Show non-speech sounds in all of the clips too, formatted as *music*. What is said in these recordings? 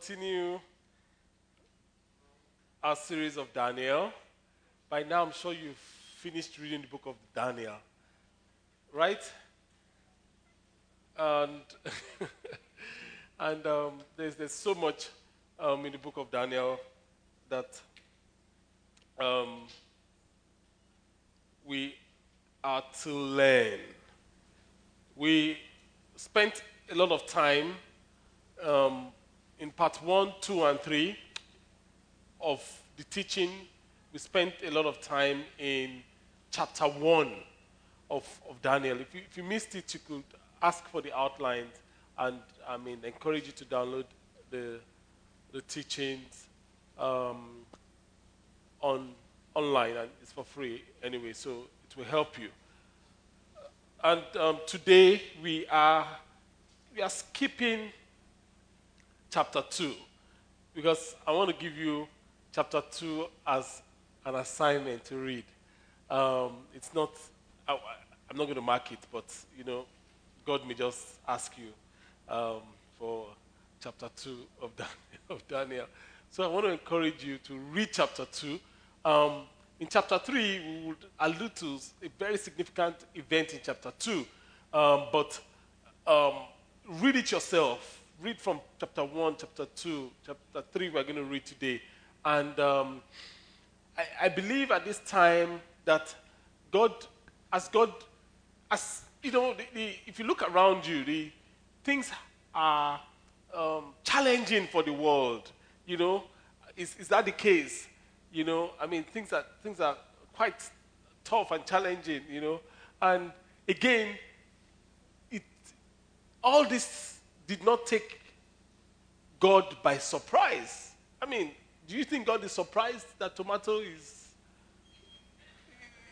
continue our series of Daniel. By now, I'm sure you've finished reading the book of Daniel, right? And *laughs* and um, there's there's so much um, in the book of Daniel that um, we are to learn. We spent a lot of time um, in part one, two, and three of the teaching. We spent a lot of time in chapter one of, of Daniel. If you, if you missed it, you could ask for the outlines and I mean, encourage you to download the, the teachings um, on, online, and it's for free anyway, so it will help you. And um, today we are, we are skipping chapter 2 because I want to give you chapter 2 as an assignment to read. Um, it's not, I, I'm not going to mark it, but you know, God may just ask you um, for chapter 2 of Daniel, *laughs* of Daniel. So I want to encourage you to read chapter 2. Um, in chapter 3, we would allude to a very significant event in chapter 2, um, but um, read it yourself. Read from chapter 1, chapter 2, chapter 3, we're going to read today. And um, I, I believe at this time that God, as God, as you know, the, the, if you look around you, the things are um, challenging for the world. You know, is, is that the case? You know, I mean, things are, things are quite tough and challenging, you know. And again, it, all this did not take God by surprise. I mean, do you think God is surprised that tomato is,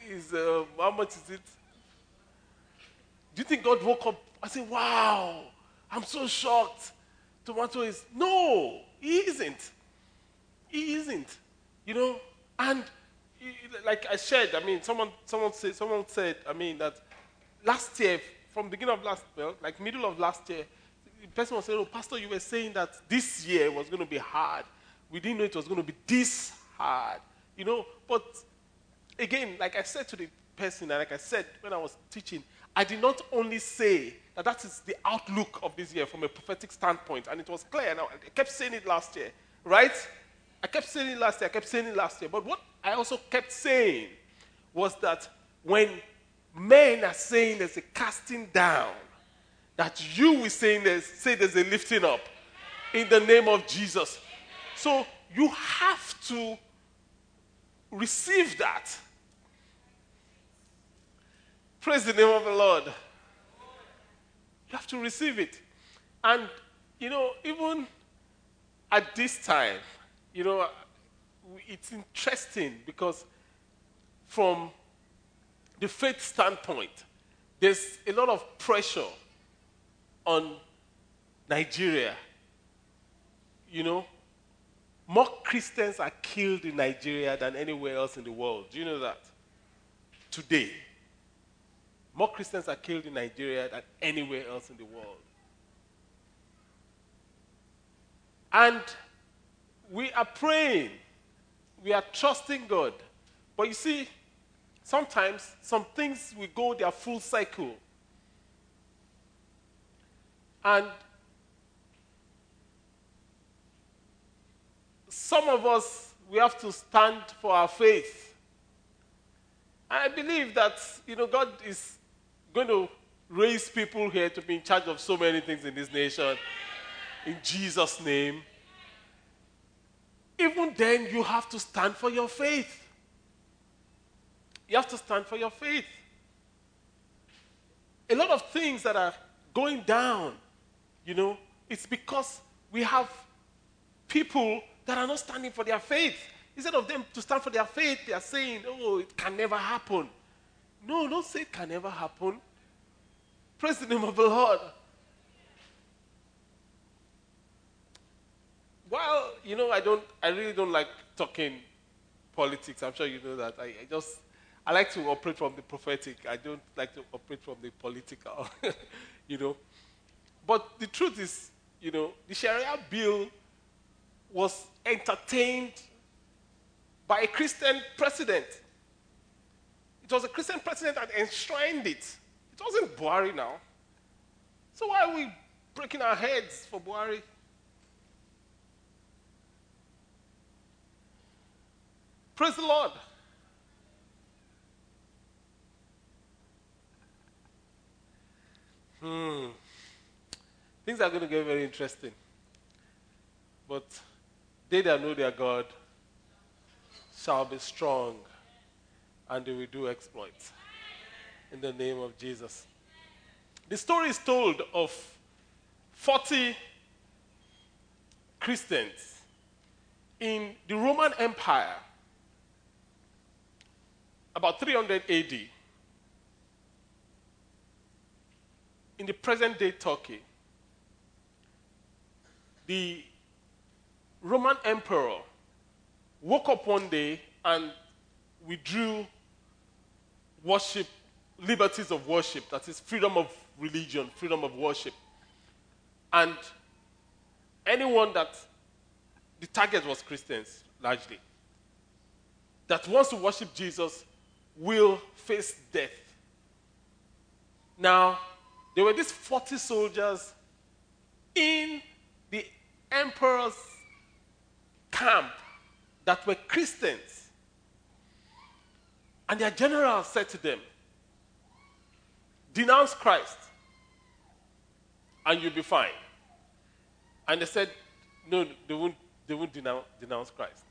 is uh, how much is it? Do you think God woke up and said, wow, I'm so shocked. Tomato is, no, he isn't. He isn't. You know, and like I said, I mean, someone, someone said, someone said, I mean, that last year, from beginning of last, well, like middle of last year, the person was saying, "Oh, Pastor, you were saying that this year was going to be hard. We didn't know it was going to be this hard, you know." But again, like I said to the person, and like I said when I was teaching, I did not only say that that is the outlook of this year from a prophetic standpoint, and it was clear. Now, I kept saying it last year, right? I kept saying it last year, I kept saying it last year. But what I also kept saying was that when men are saying there's a casting down, that you will say there's, say there's a lifting up in the name of Jesus. So you have to receive that. Praise the name of the Lord. You have to receive it. And, you know, even at this time, you know, it's interesting because from the faith standpoint, there's a lot of pressure on Nigeria. You know, more Christians are killed in Nigeria than anywhere else in the world. Do you know that? Today. More Christians are killed in Nigeria than anywhere else in the world. And we are praying, we are trusting God. But you see, sometimes some things will go their full cycle. And some of us, we have to stand for our faith. I believe that, you know, God is going to raise people here to be in charge of so many things in this nation. In Jesus' name. Even then, you have to stand for your faith. You have to stand for your faith. A lot of things that are going down, you know, it's because we have people that are not standing for their faith. Instead of them to stand for their faith, they are saying, oh, it can never happen. No, don't say it can never happen. Praise the name of the Lord. Well, you know, I don't, I really don't like talking politics. I'm sure you know that. I, I just, I like to operate from the prophetic. I don't like to operate from the political, *laughs* you know. But the truth is, you know, the Sharia bill was entertained by a Christian president. It was a Christian president that enshrined it. It wasn't Buhari now. So why are we breaking our heads for Buhari? Praise the Lord. Hmm. Things are going to get very interesting. But they that know their God shall be strong and they will do exploits. In the name of Jesus. The story is told of 40 Christians in the Roman Empire about 300 AD, in the present day Turkey, the Roman emperor woke up one day and withdrew worship, liberties of worship, that is, freedom of religion, freedom of worship. And anyone that the target was Christians largely, that wants to worship Jesus will face death. Now, there were these 40 soldiers in emperor's camp that were Christians. And their general said to them, Denounce Christ, and you'll be fine. And they said, No, they won't, they won't denounce, denounce Christ.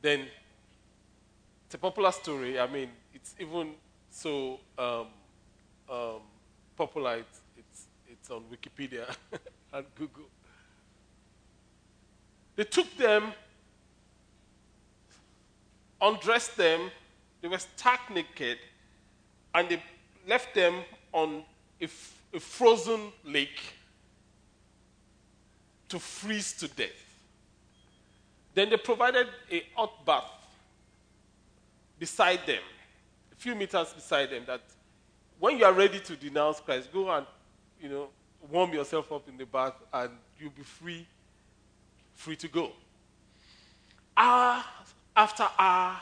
Then it's a popular story. I mean, it's even so um, um, popular, it's, it's, it's on Wikipedia *laughs* and Google. They took them, undressed them, they were stark naked, and they left them on a, f- a frozen lake to freeze to death. Then they provided a hot bath beside them, a few meters beside them, that when you are ready to denounce Christ, go and, you know, warm yourself up in the bath and you'll be free, free to go. Hour after hour,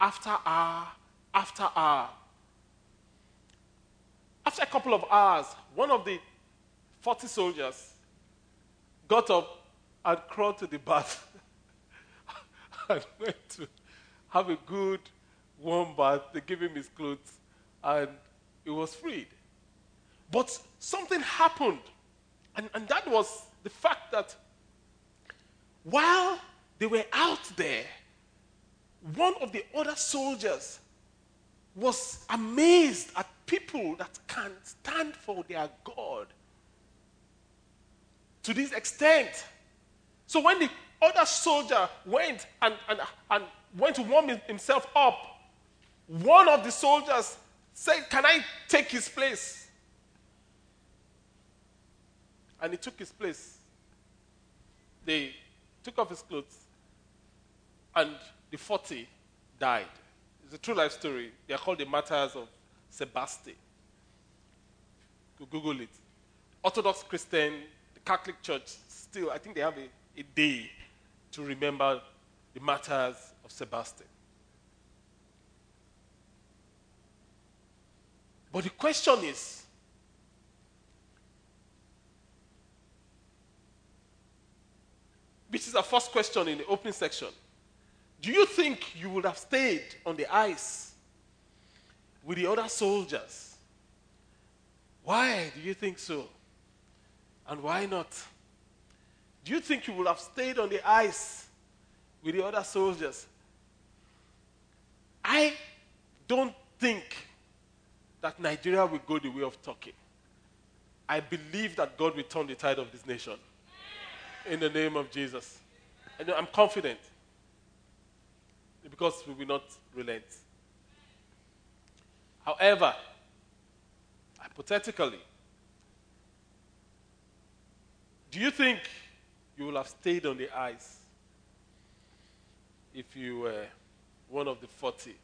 after hour, after hour. After a couple of hours, one of the 40 soldiers got up and crawled to the bath *laughs* and went to have a good warm bath, they gave him his clothes, and he was freed. But something happened, and, and that was the fact that while they were out there, one of the other soldiers was amazed at people that can stand for their God to this extent. So when the other soldier went and, and, and went to warm himself up, one of the soldiers said, Can I take his place? And he took his place. They took off his clothes, and the 40 died. It's a true life story. They are called the Martyrs of Sebaste. Google it. Orthodox Christian, the Catholic Church, still, I think they have a, a day to remember the martyrs of Sebaste. But the question is which is the first question in the opening section. Do you think you would have stayed on the ice with the other soldiers? Why do you think so? And why not? Do you think you would have stayed on the ice with the other soldiers? I don't think that Nigeria will go the way of Turkey. I believe that God will turn the tide of this nation. In the name of Jesus. And I'm confident. Because we will not relent. However, hypothetically, do you think you will have stayed on the ice if you were one of the 40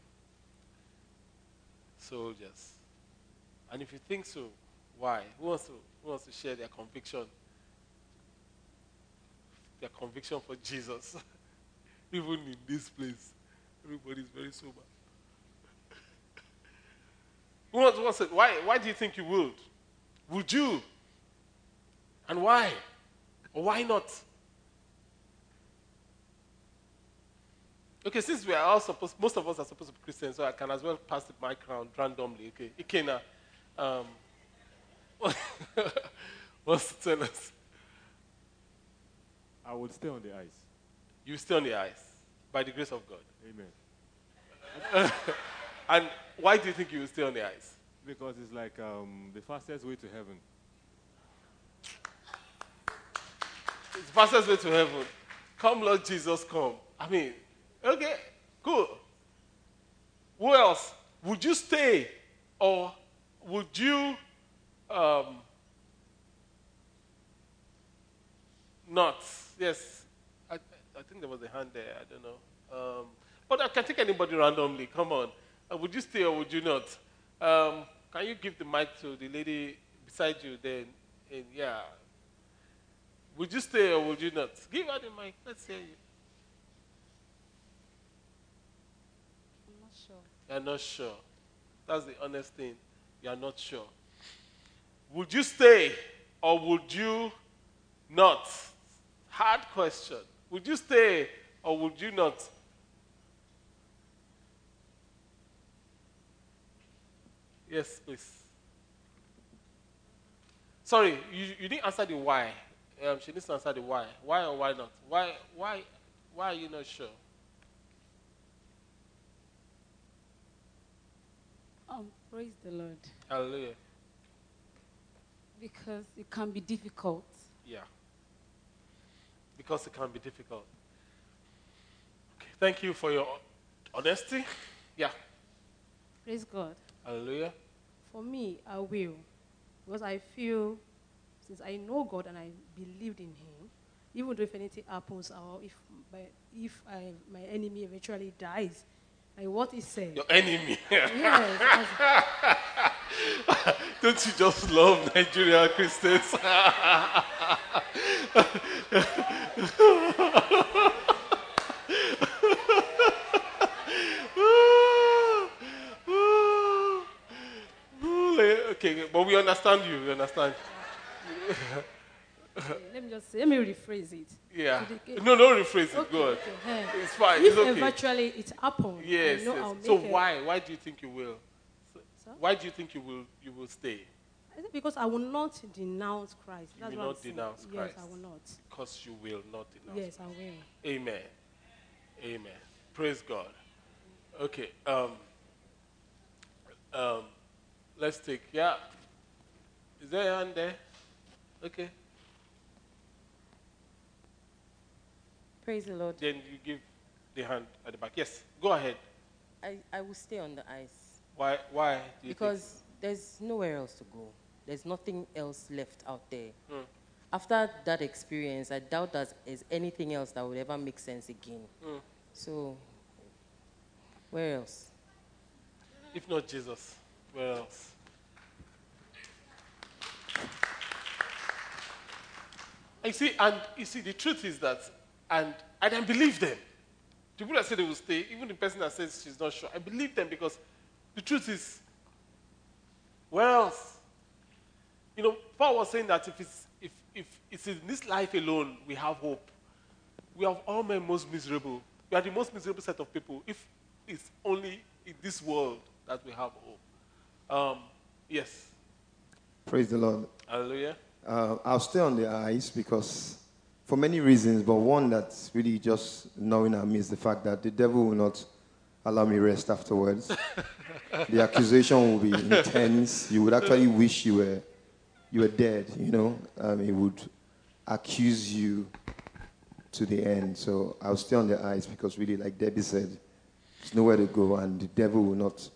soldiers. And if you think so, why? Who wants to, who wants to share their conviction? Their conviction for Jesus. *laughs* Even in this place, everybody is very sober. *laughs* who wants, who wants it? Why, why do you think you would? Would you? And why? Or why not? Okay, since we are all supposed, most of us are supposed to be Christians, so I can as well pass the mic around randomly. Okay, Ikena, um, *laughs* what's to tell us? I would stay on the ice. You stay on the ice by the grace of God. Amen. *laughs* And why do you think you will stay on the ice? Because it's like um, the fastest way to heaven. It's the fastest way to heaven. Come, Lord Jesus, come. I mean, okay, cool. Who else? Would you stay or would you um, not? Yes, I, I think there was a hand there. I don't know. Um, but I can take anybody randomly. Come on. Uh, would you stay or would you not? Um, can you give the mic to the lady beside you then? And yeah. Would you stay or would you not? Give her the mic. Let's hear you. I'm not sure. You're not sure. That's the honest thing. You're not sure. Would you stay or would you not? Hard question. Would you stay or would you not? Yes, please. Sorry, you, you didn't answer the why. Um, she needs to answer the why. Why or why not? Why, why, why are you not sure? Um, praise the Lord. Hallelujah. Because it can be difficult. Because it can be difficult. Okay, thank you for your honesty. Yeah. Praise God. Hallelujah. For me, I will. Because I feel, since I know God and I believed in Him, even though if anything happens or if my, if I, my enemy eventually dies, like what He said. Your enemy. *laughs* yes, *laughs* Don't you just love Nigerian Christians? *laughs* *laughs* okay, but we understand you. We understand. *laughs* let me just say, let me rephrase it. Yeah. The- No, no, rephrase it. Okay, Go on. okay. It's fine. If It's okay. eventually it happens, Yes. Yes. So it. why? Why do you think you will? Why do you think you will? You will stay? I think because I will not denounce Christ. You That's will what I'm not saying. denounce Yes, I will not. Because you will not denounce. Yes, I will. Amen. Amen. Praise God. Okay. Um, um, let's take. Yeah. Is there a hand there? Okay. Praise the Lord. Then you give the hand at the back. Yes. Go ahead. I, I will stay on the ice Why? Why? Do you because there's nowhere else to go. There's nothing else left out there. Hmm. After that experience, I doubt that there's anything else that would ever make sense again. Hmm. So, where else? If not Jesus, where else? You see, and you see, the truth is that, and I don't believe them. The people that say they will stay, even the person that says she's not sure, I believe them because the truth is, where else? You know, Paul was saying that if it's if if it's in this life alone we have hope, we have all men most miserable. We are the most miserable set of people if it's only in this world that we have hope. Um, yes. Praise the Lord. Hallelujah. Uh, I'll stay on the ice because, for many reasons, but one that's really just knowing at me is the fact that the devil will not allow me rest afterwards. *laughs* the accusation will be intense. You would actually wish you were, you were dead. You know, um, he would accuse you to the end. So I'll stay on the ice because, really, like Debbie said, there's nowhere to go, and the devil will not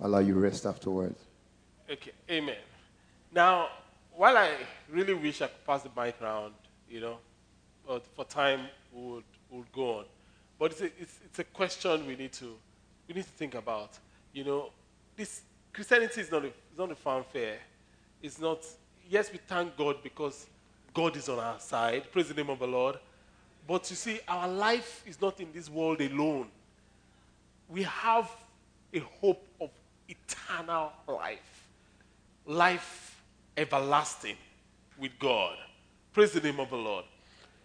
allow you rest afterwards. Okay, amen. Now, while I really wish I could pass the mic around, you know, but for time we would, we would go on. But it's a, it's, it's a question we need to we need to think about. You know, this Christianity is not a, it's not a fanfare. It's not. Yes, we thank God because God is on our side. Praise the name of the Lord. But you see, our life is not in this world alone. We have a hope of eternal life, life everlasting with God. Praise the name of the Lord.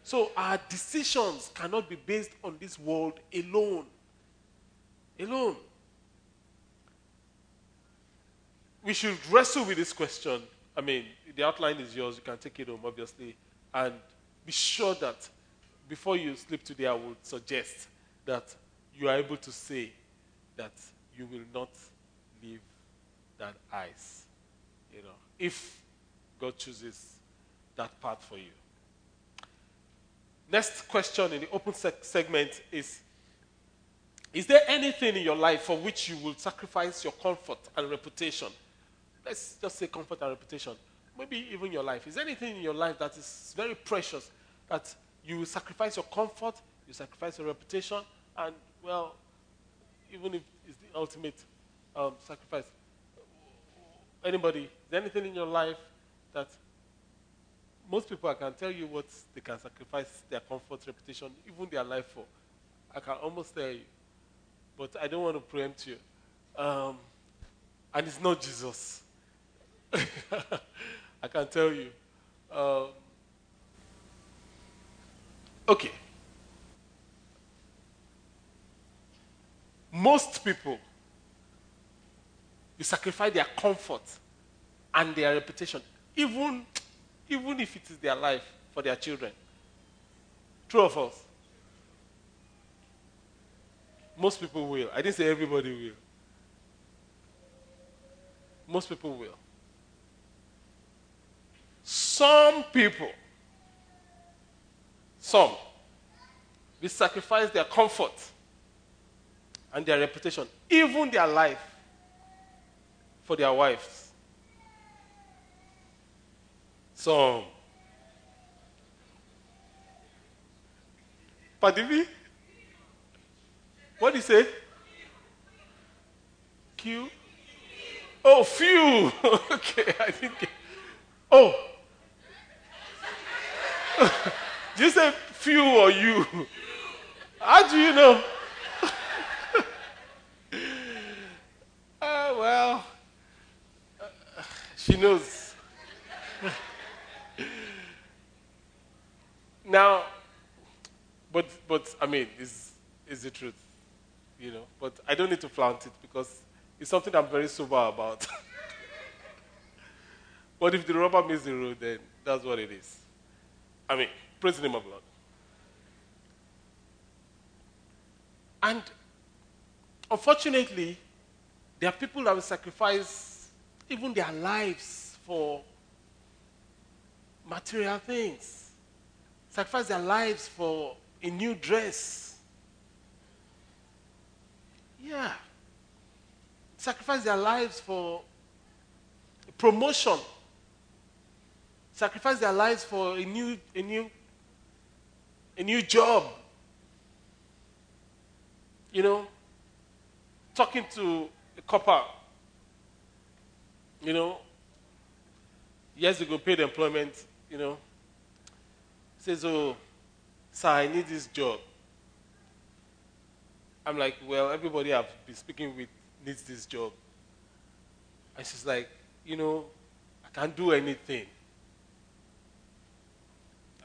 So our decisions cannot be based on this world alone. Alone. We should wrestle with this question. I mean, the outline is yours. You can take it home, obviously. And be sure that before you sleep today, I would suggest that you are able to say that you will not leave that ice. You know, if God chooses that path for you. Next question in the open seg- segment is Is there anything in your life for which you will sacrifice your comfort and reputation? Let's just say comfort and reputation. Maybe even your life. Is there anything in your life that is very precious that you sacrifice your comfort, you sacrifice your reputation, and, well, even if it's the ultimate um, sacrifice? Anybody, is there anything in your life that most people, I can tell you what they can sacrifice their comfort, reputation, even their life for. I can almost tell you. But I don't want to preempt you. Um, and it's not Jesus. *laughs* I can tell you. Um, okay. Most people, you sacrifice their comfort and their reputation, even even if it is their life for their children. True or false? Most people will. I didn't say everybody will. Most people will. Some people, some, will sacrifice their comfort and their reputation, even their life, for their wives. Some. Pardon me? What do you say? Q? Oh, few. *laughs* okay, I think. Oh. Do you say few or you? How do you know? uh, *laughs* well, uh, she knows. *laughs* now, but but I mean, is is the truth, you know. But I don't need to flaunt it because it's something I'm very sober about. *laughs* but if the rubber meets the road, then that's what it is. I mean, praise the name of the Lord. And unfortunately, there are people that will sacrifice even their lives for material things, sacrifice their lives for a new dress. Yeah. Sacrifice their lives for promotion. Sacrifice their lives for a new, a new, a new job. You know, talking to a copper, you know, years ago, paid employment, you know, says, Oh, sir, I need this job. I'm like, Well, everybody I've been speaking with needs this job. And she's like, You know, I can't do anything.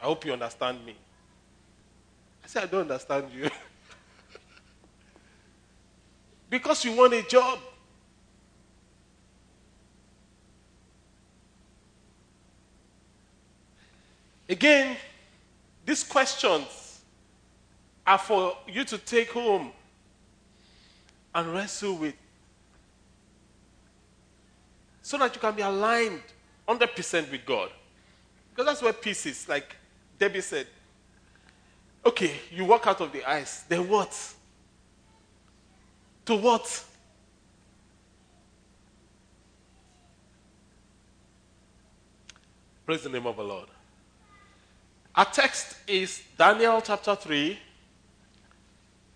I hope you understand me. I said, I don't understand you. *laughs* because you want a job. Again, these questions are for you to take home and wrestle with so that you can be aligned 100% with God. Because that's where peace is. Like Debbie said, okay, you walk out of the ice, then what? To what? Praise the name of the Lord. Our text is Daniel chapter 3,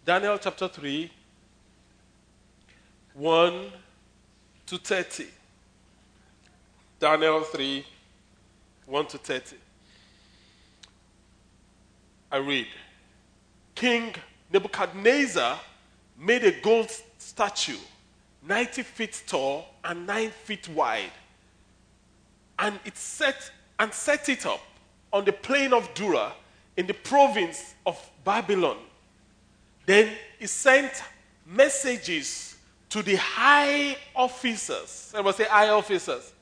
Daniel chapter 3, 1 to 30. Daniel 3, 1 to 30. I read King Nebuchadnezzar made a gold statue, 90 feet tall and 9 feet wide, and it set and set it up on the plain of Dura in the province of Babylon. Then he sent messages to the high officers. Everybody say high officers.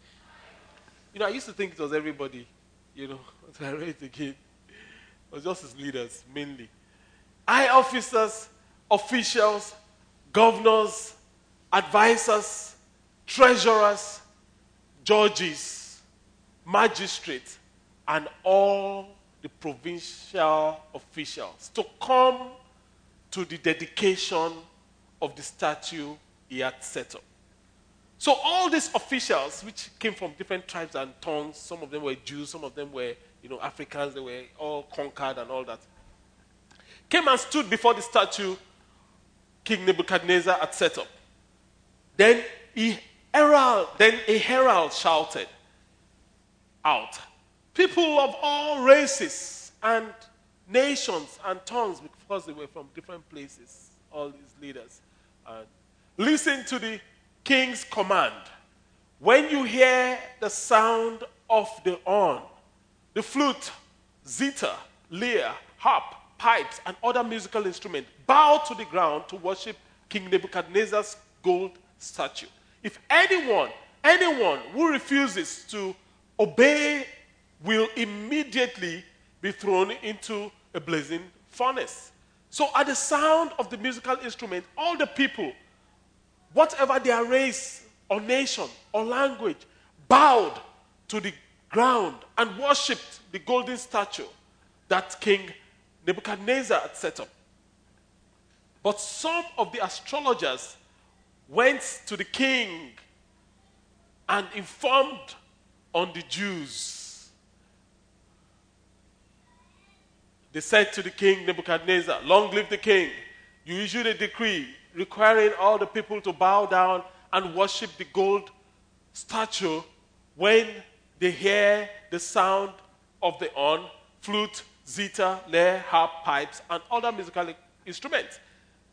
You know, I used to think it was everybody, you know, *laughs* until I read it again. Was just his leaders, mainly. High officers, officials, governors, advisors, treasurers, judges, magistrates, and all the provincial officials to come to the dedication of the statue he had set up. So all these officials, which came from different tribes and tongues, some of them were Jews, some of them were, you know, Africans, they were all conquered and all that, came and stood before the statue King Nebuchadnezzar had set up. Then he herald, then a herald shouted out, People of all races and nations and tongues, because they were from different places, all these leaders. Listen to the king's command. When you hear the sound of the horn, the flute, zither, lyre, harp, pipes, and other musical instruments, bow to the ground to worship King Nebuchadnezzar's gold statue. If anyone, anyone who refuses to obey will immediately be thrown into a blazing furnace. So, at the sound of the musical instrument, all the people, whatever their race or nation or language, bowed to the ground and worshipped the golden statue that King Nebuchadnezzar had set up. But some of the astrologers went to the king and informed on the Jews. They said to the king Nebuchadnezzar, Long live the king. You issued a decree requiring all the people to bow down and worship the gold statue when they hear the sound of the horn, flute, zither, lyre, harp, pipes, and other musical instruments.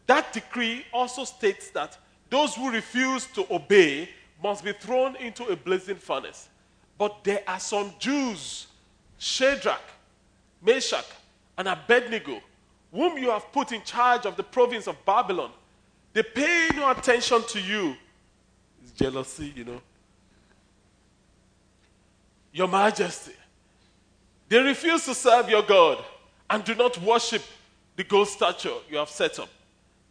That decree also states that those who refuse to obey must be thrown into a blazing furnace. But there are some Jews, Shadrach, Meshach, and Abednego, whom you have put in charge of the province of Babylon. They pay no attention to you. It's jealousy, you know. Your Majesty. They refuse to serve your God and do not worship the gold statue you have set up.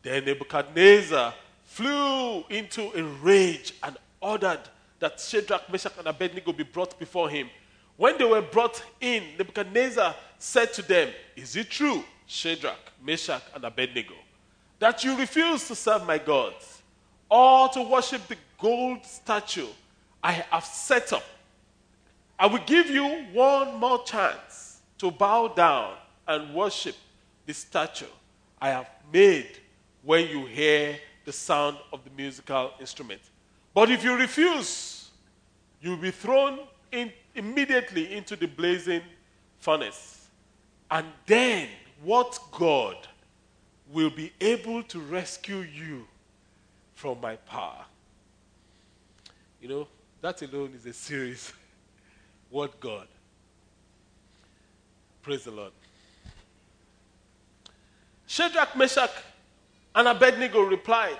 Then Nebuchadnezzar flew into a rage and ordered that Shadrach, Meshach, and Abednego be brought before him. When they were brought in, Nebuchadnezzar said to them, Is it true, Shadrach, Meshach, and Abednego, that you refuse to serve my gods or to worship the gold statue I have set up? I will give you one more chance to bow down and worship the statue I have made when you hear the sound of the musical instrument. But if you refuse, you will be thrown in immediately into the blazing furnace. And then, what God will be able to rescue you from my power? You know, that alone is a series. *laughs* what God? Praise the Lord. Shadrach, Meshach, and Abednego replied,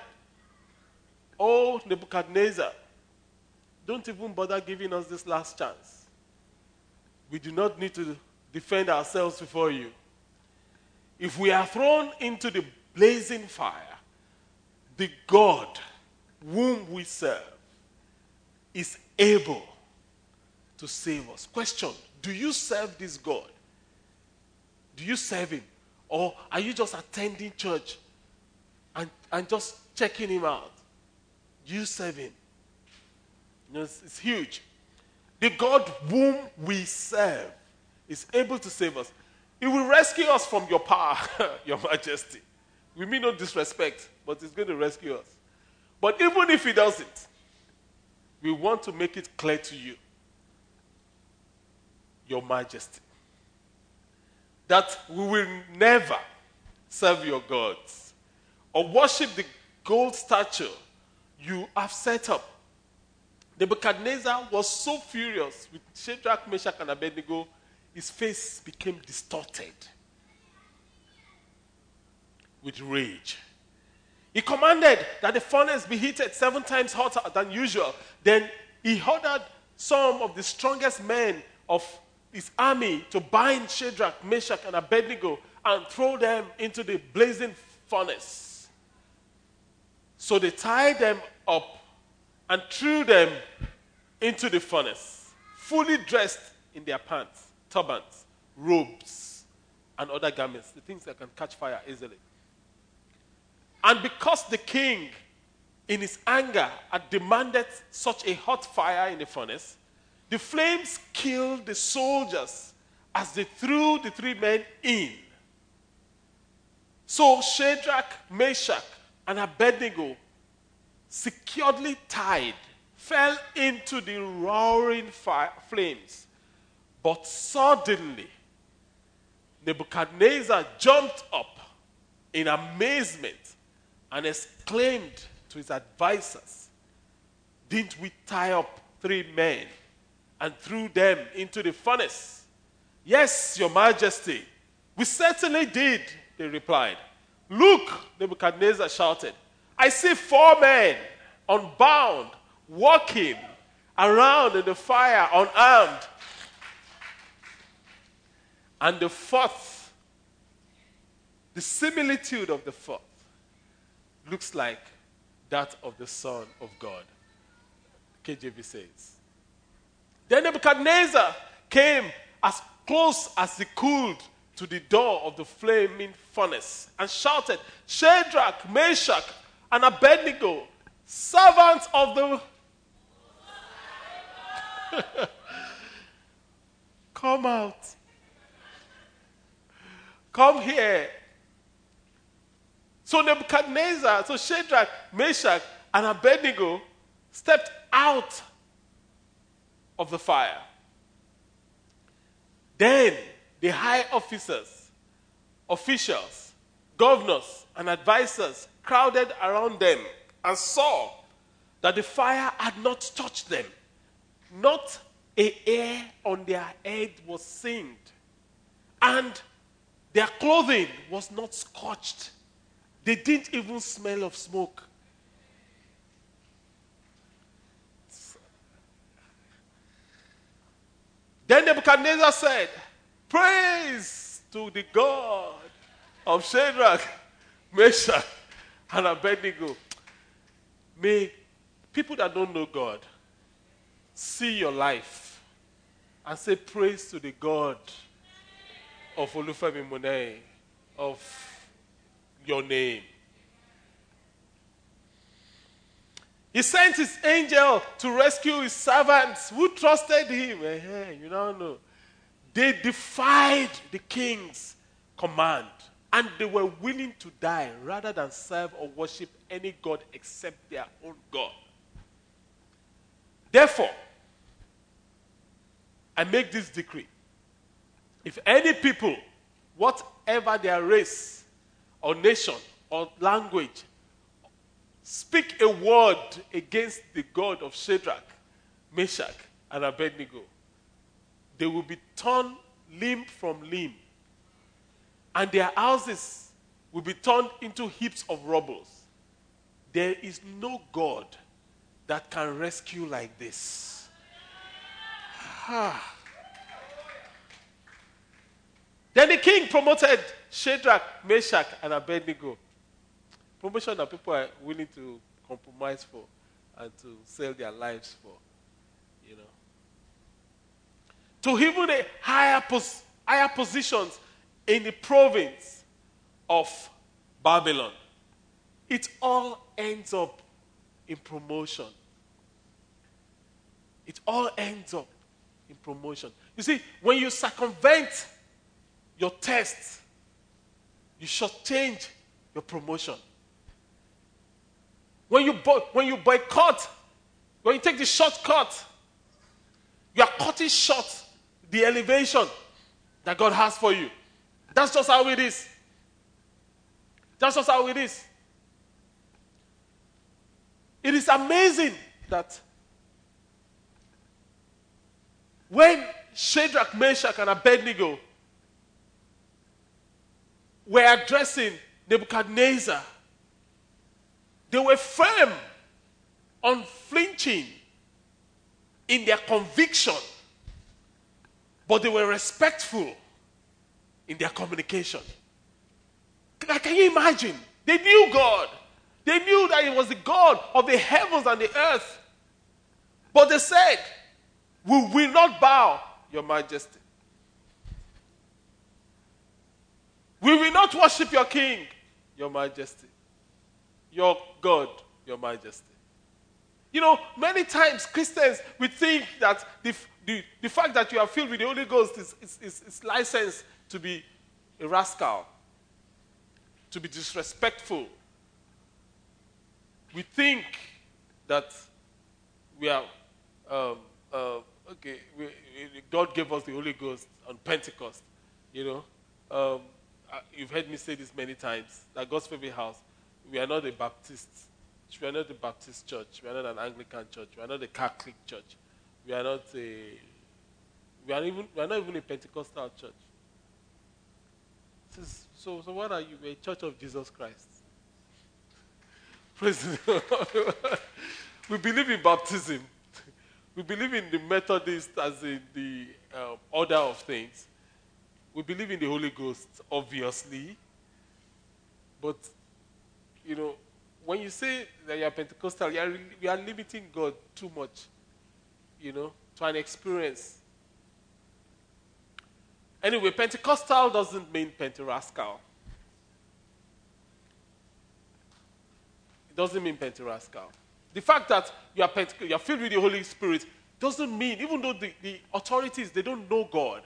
Oh, Nebuchadnezzar, don't even bother giving us this last chance. We do not need to defend ourselves before you. If we are thrown into the blazing fire, the God whom we serve is able to save us. Question Do you serve this God? Do you serve Him? Or are you just attending church and, and just checking Him out? Do You serve Him. You know, it's, it's huge. The God whom we serve is able to save us. He will rescue us from your power, *laughs* your majesty. We mean no disrespect, but He's going to rescue us. But even if He doesn't, we want to make it clear to you, Your Majesty, that we will never serve your gods or worship the gold statue you have set up. Nebuchadnezzar was so furious with Shadrach, Meshach, and Abednego, his face became distorted with rage. He commanded that the furnace be heated seven times hotter than usual. Then he ordered some of the strongest men of his army to bind Shadrach, Meshach, and Abednego and throw them into the blazing furnace. So they tied them up and threw them into the furnace, fully dressed in their pants, turbans, robes, and other garments, the things that can catch fire easily. And because the king, in his anger, had demanded such a hot fire in the furnace, the flames killed the soldiers as they threw the three men in. So Shadrach, Meshach, and Abednego, securely tied, fell into the roaring fire, flames. But suddenly, Nebuchadnezzar jumped up in amazement and exclaimed to his advisors, Didn't we tie up three men and threw them into the furnace? Yes, Your Majesty, we certainly did, they replied. Look, Nebuchadnezzar shouted, I see four men unbound walking around in the fire unarmed. And the fourth, the similitude of the fourth, looks like that of the Son of God. KJV says. Then Nebuchadnezzar came as close as he could to the door of the flaming furnace and shouted, Shadrach, Meshach, and Abednego, servants of the. *laughs* Come out. Come here. So Nebuchadnezzar, so Shadrach, Meshach, and Abednego stepped out of the fire. Then the high officers, officials, governors, and advisors crowded around them and saw that the fire had not touched them. Not a hair on their head was singed, and their clothing was not scorched. They didn't even smell of smoke. Then Nebuchadnezzar said, Praise to the God of Shadrach, Meshach, and Abednego. May people that don't know God see your life and say praise to the God of Olufemi Mune, of your name. He sent his angel to rescue his servants who trusted him. Eh, you don't know. They defied the king's command and they were willing to die rather than serve or worship any God except their own God. Therefore, I make this decree. If any people, whatever their race or nation or language, speak a word against the God of Shadrach, Meshach, and Abednego, they will be torn limb from limb, and their houses will be turned into heaps of rubble. There is no God that can rescue like this. then the king promoted Shadrach, Meshach, and Abednego. Promotion that people are willing to compromise for and to sell their lives for. You know. To even a higher, pos- higher positions in the province of Babylon. It all ends up in promotion. It all ends up in promotion. You see, when you circumvent your test, you shortchange your promotion. When you, boy, when you boycott, when you take the shortcut, you are cutting short the elevation that God has for you. That's just how it is. That's just how it is. It is amazing that when Shadrach, Meshach, and Abednego were addressing Nebuchadnezzar, they were firm, unflinching in their conviction, but they were respectful in their communication. Can you imagine? They knew God. They knew that He was the God of the heavens and the earth. But they said, We will not bow, Your Majesty. We will not worship your King, Your Majesty. Your God, Your Majesty. You know, many times Christians, we think that the, the, the fact that you are filled with the Holy Ghost is, is, is, is licensed to be a rascal, to be disrespectful. We think that we are, um, uh, okay, we, God gave us the Holy Ghost on Pentecost, you know. Um, uh, you've heard me say this many times that God's favorite house, we are not a Baptist. We are not a Baptist church. We are not an Anglican church. We are not a Catholic church. We are not a. We are even. We are not even a Pentecostal church. Is, so, so what are you? We're a Church of Jesus Christ. Praise *laughs* we believe in baptism. We believe in the Methodist as in the um, order of things. We believe in the Holy Ghost, obviously. But, you know, when you say that you're Pentecostal, you are, you are limiting God too much, you know, to an experience. Anyway, Pentecostal doesn't mean Pentarascal. It doesn't mean Pentarascal. The fact that you are, Pente- you are filled with the Holy Spirit doesn't mean, even though the, the authorities, they don't know God,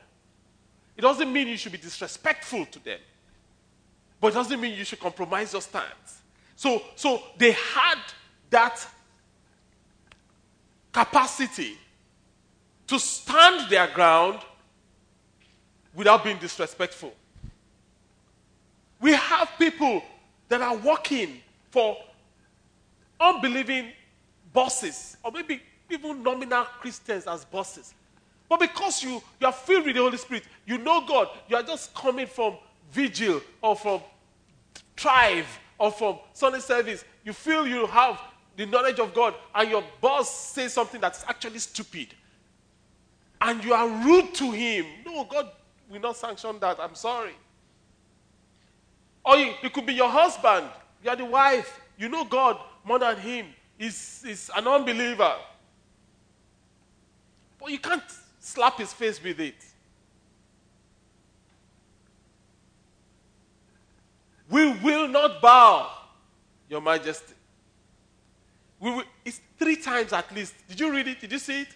it doesn't mean you should be disrespectful to them. But it doesn't mean you should compromise your stance. So, so they had that capacity to stand their ground without being disrespectful. We have people that are working for unbelieving bosses, or maybe even nominal Christians as bosses. But because you, you are filled with the Holy Spirit, you know God, you are just coming from vigil or from thrive or from Sunday service, you feel you have the knowledge of God, and your boss says something that's actually stupid, and you are rude to him. No, God will not sanction that. I'm sorry. Or you, it could be your husband, you are the wife, you know God more than him. He's, he's an unbeliever. But you can't slap his face with it. We will not bow, Your Majesty. We will, it's three times at least. Did you read it? Did you see it?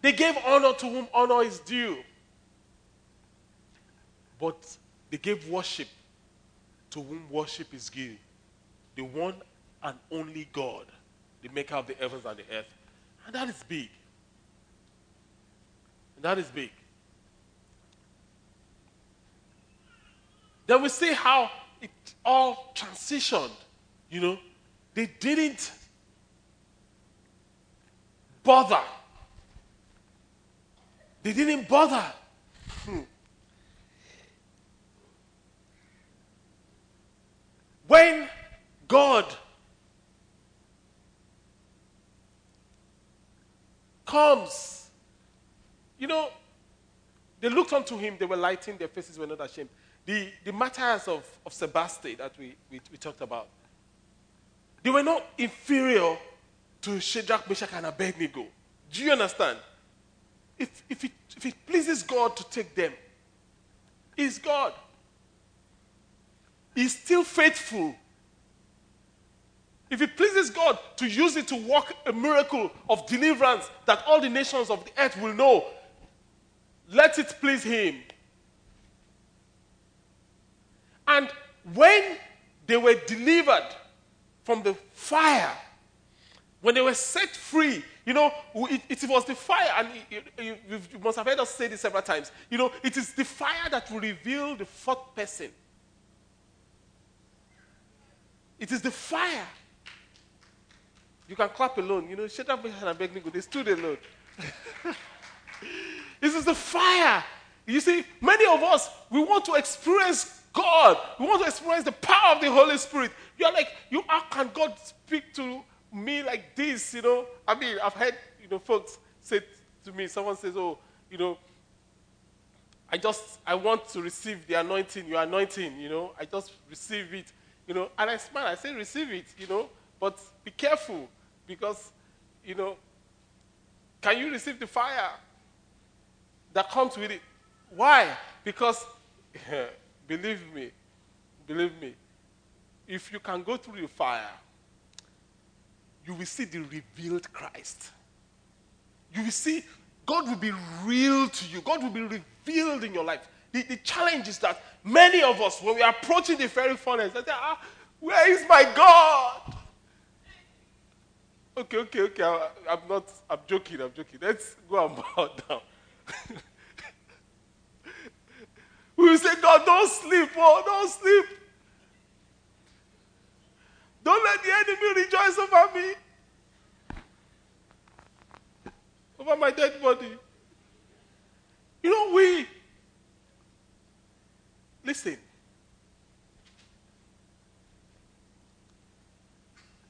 They gave honor to whom honor is due. But they gave worship to whom worship is due. The one and only God, the maker of the heavens and the earth. And that is big. And that is big. Then we see how it all transitioned. You know, they didn't bother. They didn't bother. Hmm. When God comes, you know, they looked unto him, they were lighting, their faces were not ashamed. The, the martyrs of, of Sebaste that we, we, we talked about, they were not inferior to Shadrach, Meshach, and Abednego. Do you understand? If, if, it, if it pleases God to take them, He's God. He's still faithful. If it pleases God to use it to work a miracle of deliverance that all the nations of the earth will know, let it please Him. And when they were delivered from the fire, when they were set free, you know, it, it was the fire, and you, you, you must have heard us say this several times. You know, it is the fire that will reveal the fourth person. It is the fire. You can clap alone. You know, Shadrach, Meshach, and Abednego, they stood alone. *laughs* this is the fire. You see, many of us, we want to experience God. We want to experience the power of the Holy Spirit. You're like, you, how can God speak to me like this? You know, I mean, I've heard, you know, folks say to me, someone says, oh, you know, I just, I want to receive the anointing, your anointing, you know, I just receive it, you know, and I smile, I say, receive it, you know, but be careful because, you know, can you receive the fire that comes with it? Why? Because, *laughs* believe me, believe me, if you can go through the fire, you will see the revealed Christ. You will see God will be real to you. God will be revealed in your life. The, the challenge is that many of us, when we are approaching the fiery furnace, they say, ah, where is my God? Okay, okay, okay. I, I'm not, I'm joking, I'm joking. Let's go and *laughs* bow down. *laughs* we will say, God, don't sleep, oh, don't sleep. Don't let the enemy rejoice over me, over my dead body. You know, we, listen,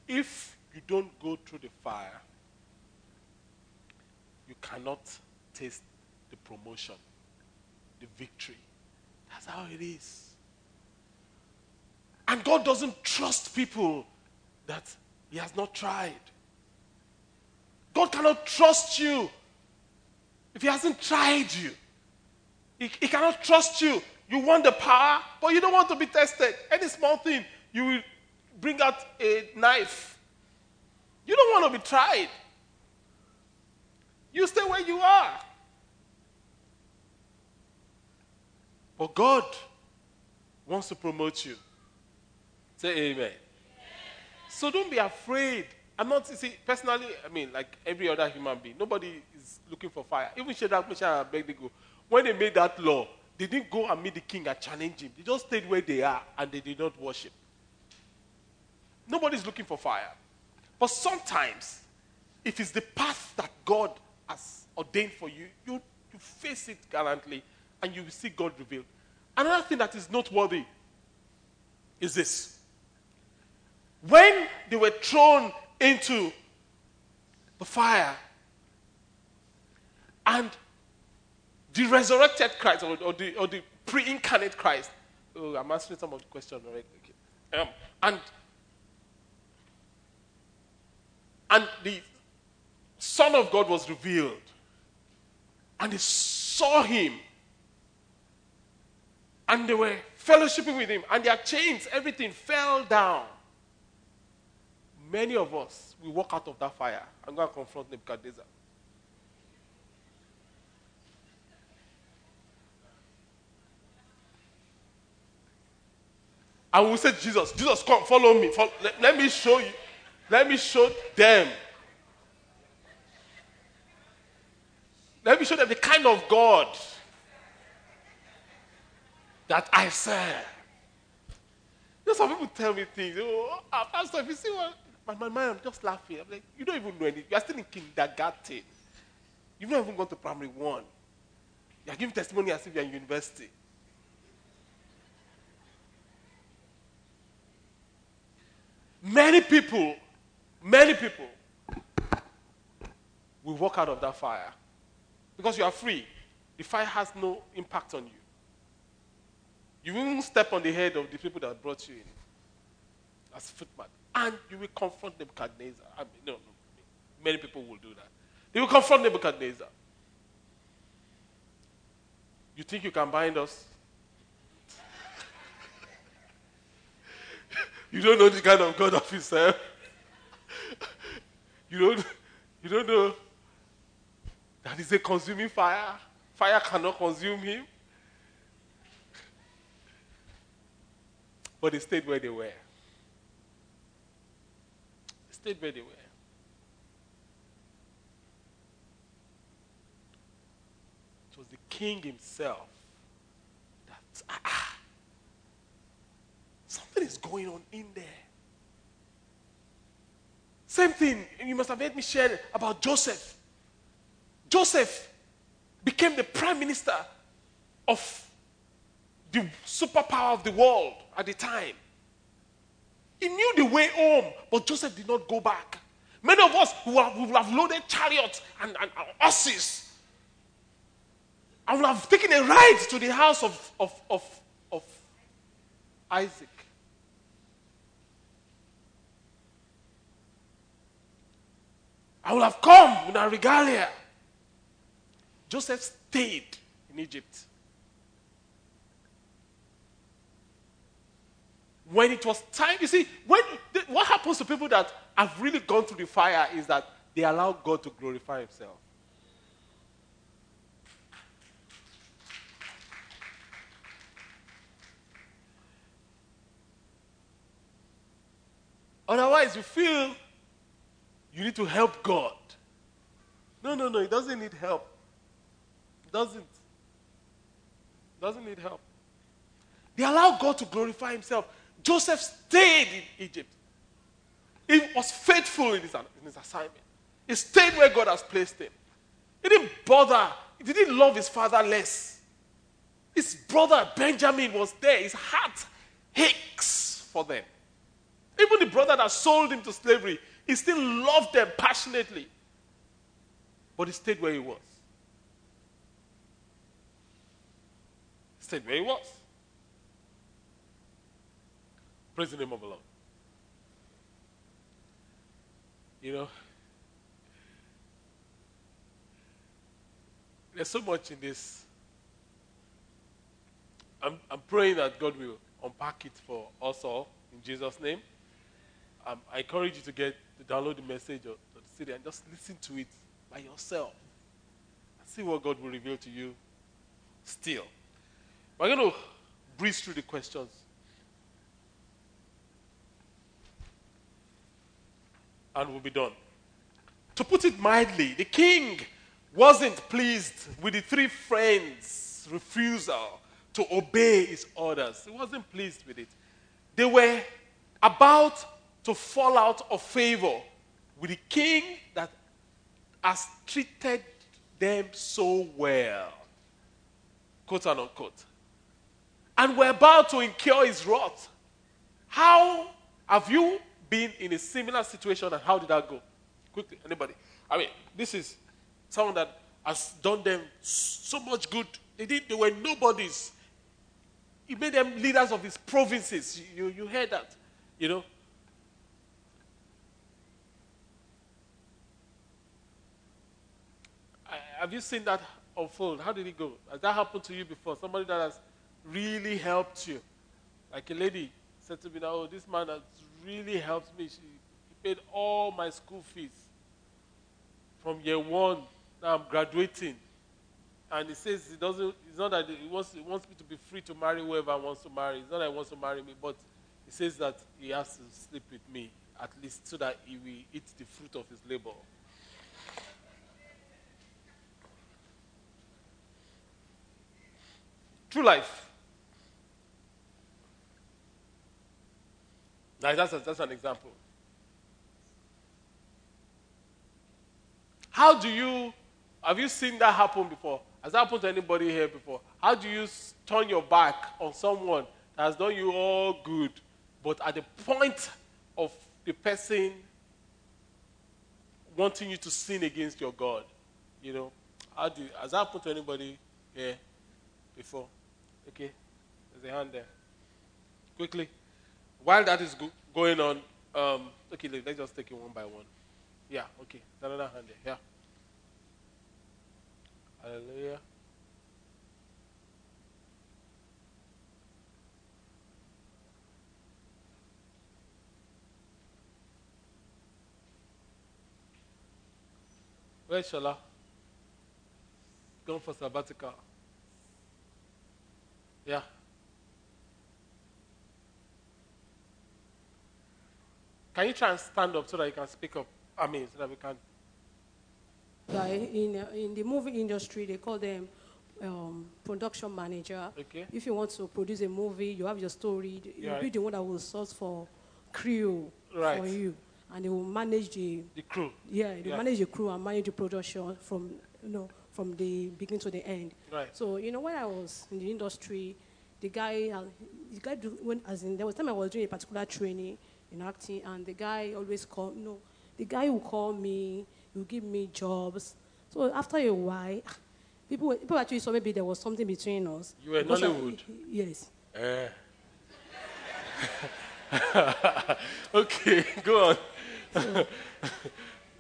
if you don't go through the fire, you cannot taste the promotion, the victory. That's how it is. And God doesn't trust people that He has not tried. God cannot trust you if He hasn't tried you. He, he cannot trust you. You want the power, but you don't want to be tested. Any small thing, you will bring out a knife. You don't want to be tried. You stay where you are. But God wants to promote you. Say amen. So don't be afraid. I'm not, see, personally, I mean, like every other human being, nobody is looking for fire. Even Shadrach, Meshach, and Abednego, when they made that law, they didn't go and meet the king and challenge him. They just stayed where they are and they did not worship. Nobody's looking for fire. But sometimes, if it's the path that God has ordained for you, you, you face it gallantly and you will see God revealed. Another thing that is noteworthy is this when they were thrown into the fire, and the resurrected Christ or, or the, or the pre incarnate Christ, oh, I'm answering some of the questions already. Okay. Um, and and the Son of God was revealed, and they saw him, and they were fellowshipping with him, and their chains, everything fell down many of us, we walk out of that fire and go and confront Nebuchadnezzar. And we say, Jesus, Jesus, come, follow me. Follow, let, let me show you. Let me show them. Let me show them the kind of God that I serve. You know, some people tell me things. Oh, ah, Pastor, if you see what my, my mind, I'm just laughing. I'm like, you don't even know anything. You're still in kindergarten. You've not even gone to primary one. You're giving testimony as if you're in university. Many people, many people will walk out of that fire because you are free. The fire has no impact on you. You won't step on the head of the people that brought you in as footman, and you will confront Nebuchadnezzar. I mean, no, no, many people will do that. They will confront Nebuchadnezzar. You think you can bind us? you don't know the kind of God of yourself. you don't, you don't know that is a consuming fire. Fire cannot consume him. But they stayed where they were. They stayed where they were. It was the king himself that, ah, ah, something is going on in there. Same thing, you must have heard me share about Joseph. Joseph became the prime minister of the superpower of the world at the time. He knew the way home, but Joseph did not go back. Many of us who have, have loaded chariots and, and, and horses I would have taken a ride to the house of, of, of, of Isaac. I would have come with a regalia. Joseph stayed in Egypt. When it was time, you see, when, what happens to people that have really gone through the fire is that they allow God to glorify Himself. Otherwise, you feel you need to help God. No, no, no, he doesn't need help. Doesn't. Doesn't need help. They allow God to glorify himself. Joseph stayed in Egypt. He was faithful in his, in his assignment. He stayed where God has placed him. He didn't bother. He didn't love his father less. His brother Benjamin was there. His heart aches for them. Even the brother that sold him to slavery, he still loved them passionately. But he stayed where he was. He stayed where he was. Praise the name of the Lord. You know, there's so much in this. I'm, I'm praying that God will unpack it for us all in Jesus' name um, I encourage you to get to download the message of the city and just listen to it by yourself and see what God will reveal to you still. We're going to breeze through the questions. And we'll be done. To put it mildly, the king wasn't pleased with the three friends' refusal to obey his orders. He wasn't pleased with it. They were about to fall out of favor with the king that has treated them so well. Quote and unquote. And we're about to incur his wrath. How have you been in a similar situation and how did that go? Quickly, anybody? I mean, this is someone that has done them so much good. They, did, they were nobodies. He made them leaders of his provinces. You, you heard that, you know. have you seen that unfold? How did it go? Has that happened to you before? Somebody that has really helped you. Like a lady said to me, now, Oh, this man has really helped me. She, he paid all my school fees from year one. Now I'm graduating. And he says he doesn't, it's not that he wants, he wants me to be free to marry whoever wants to marry. It's not that he wants to marry me, but he says that he has to sleep with me at least so that he will eat the fruit of his labor. True life. Now, that's, a, that's an example. How do you, have you seen that happen before? Has that happened to anybody here before? How do you turn your back on someone that has done you all good, but at the point of the person wanting you to sin against your God? You know, how do has that happened to anybody here before? Okay, there's a hand there. Quickly. While that is go- going on, um, okay, let's just take it one by one. Yeah, okay. Another hand there. Yeah. Hallelujah. Where's Shola? Going for sabbatical. Yeah. Can you try and stand up so that you can speak up? I mean, so that we can. In in the movie industry, they call them um, production manager. Okay. If you want to produce a movie, you have your story. You'll be the one that will source for crew Right. for you, and they will manage the The crew. yeah, they Yeah. manage the crew and manage the production from you know from the beginning to the end. Right. So you know when I was in the industry, the guy uh, the guy do, when as in there was time I was doing a particular training in acting, and the guy always call you know the guy will call me, will give me jobs. So after a while, people were- people actually saw maybe there was something between us. You were I- Nollywood? yes. Eh. *laughs* okay, go on. *laughs*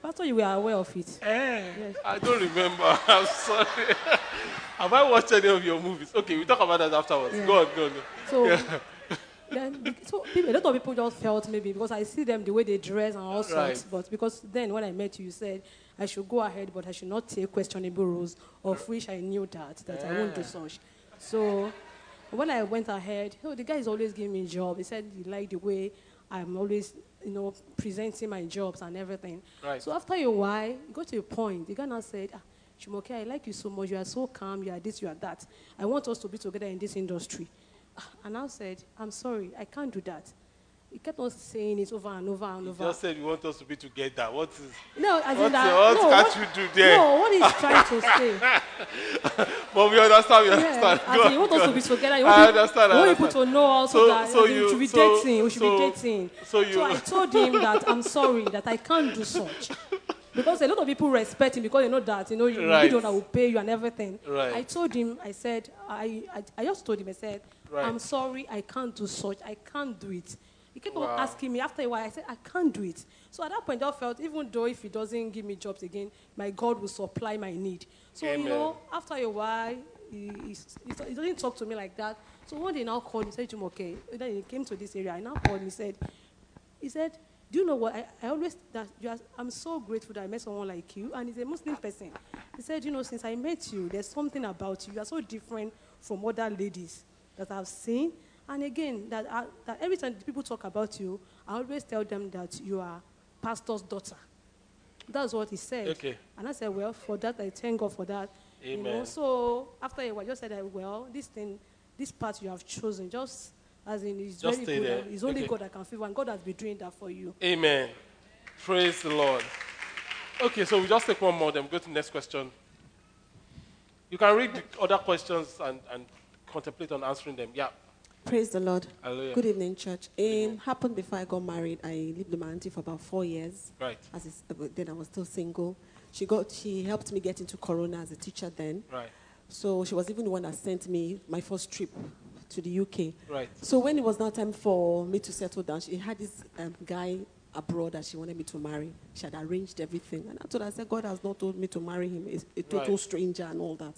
Pastor, you were aware of it. Eh, yes. I don't remember. *laughs* I'm sorry. Have I watched any of your movies? Okay, we'll talk about that afterwards. Go on, go on. So, then, so people, a lot of people just felt maybe because I see them the way they dress and all sorts. Right. But because then when I met you, you said I should go ahead, but I should not take questionable rules, of which I knew that that I won't do such. So when I went ahead, oh, the guy is always giving me a job. He said he liked the way I'm always, you know, presenting my jobs and everything. Right. So after a while, it got to a point. The guy now said, ah, Jumoke, I like you so much. You are so calm. You are this, you are that. I want us to be together in this industry. Ah, And I said, I'm sorry, I can't do that. He kept on saying it over and over and You over. just said you want us to be together. What is? no, as what- in that, what no, can't what, you do there? No, what he's trying to say. *laughs* But we understand. We Yeah, understand. as Go you want us to be together. You I want, people- understand, I you want people to know also So- that so you- we should be so- dating. We should so- be dating. so you- I told him that I'm sorry that I can't do such. Because a lot of people respect him because they know that you know you Right. one that will pay you and everything. Right. I told him, I said, I, I, I just told him, I said, Right. I'm sorry, I can't do such. I can't do it. He kept Wow. on asking me after a while. I said, I can't do it. So at that point, I felt even though if he doesn't give me jobs again, my God will supply my need. So Amen. you know, after a while, he, he, he, he doesn't talk to me like that. So one day now called me, said to him, okay. Then he came to this area. I now called me, said, he said, do you know what? I, I always, that you are, I'm so grateful that I met someone like you. And he's a Muslim person. He said, you know, since I met you, there's something about you. You are so different from other ladies that I've seen. And again, that, I, that every time people talk about you, I always tell them that you are pastor's daughter. That's what he said. Okay. And I said, well, for that, I thank God for that. You know, Amen. so after a while, I just said, that, well, this thing, this path you have chosen, just as in, it's Just very good. there. It's only Okay. God that can favor, and God has been doing that for you. Amen. Praise the Lord. Okay, so we just take one more, then go to the next question. You can read the other questions and, and contemplate on answering them. Yeah. Praise the Lord. Hallelujah. Good evening, church. It happened before I got married. I lived with my auntie for about four years. Right. As is, uh, then I was still single. She got. She helped me get into Corona as a teacher then. Right. So she was even the one that sent me my first trip to the UK. Right. So when it was now time for me to settle down, she had this um, guy abroad that she wanted me to marry. She had arranged everything. And I told her, I said, God has not told me to marry him. He's a total Right. stranger and all that.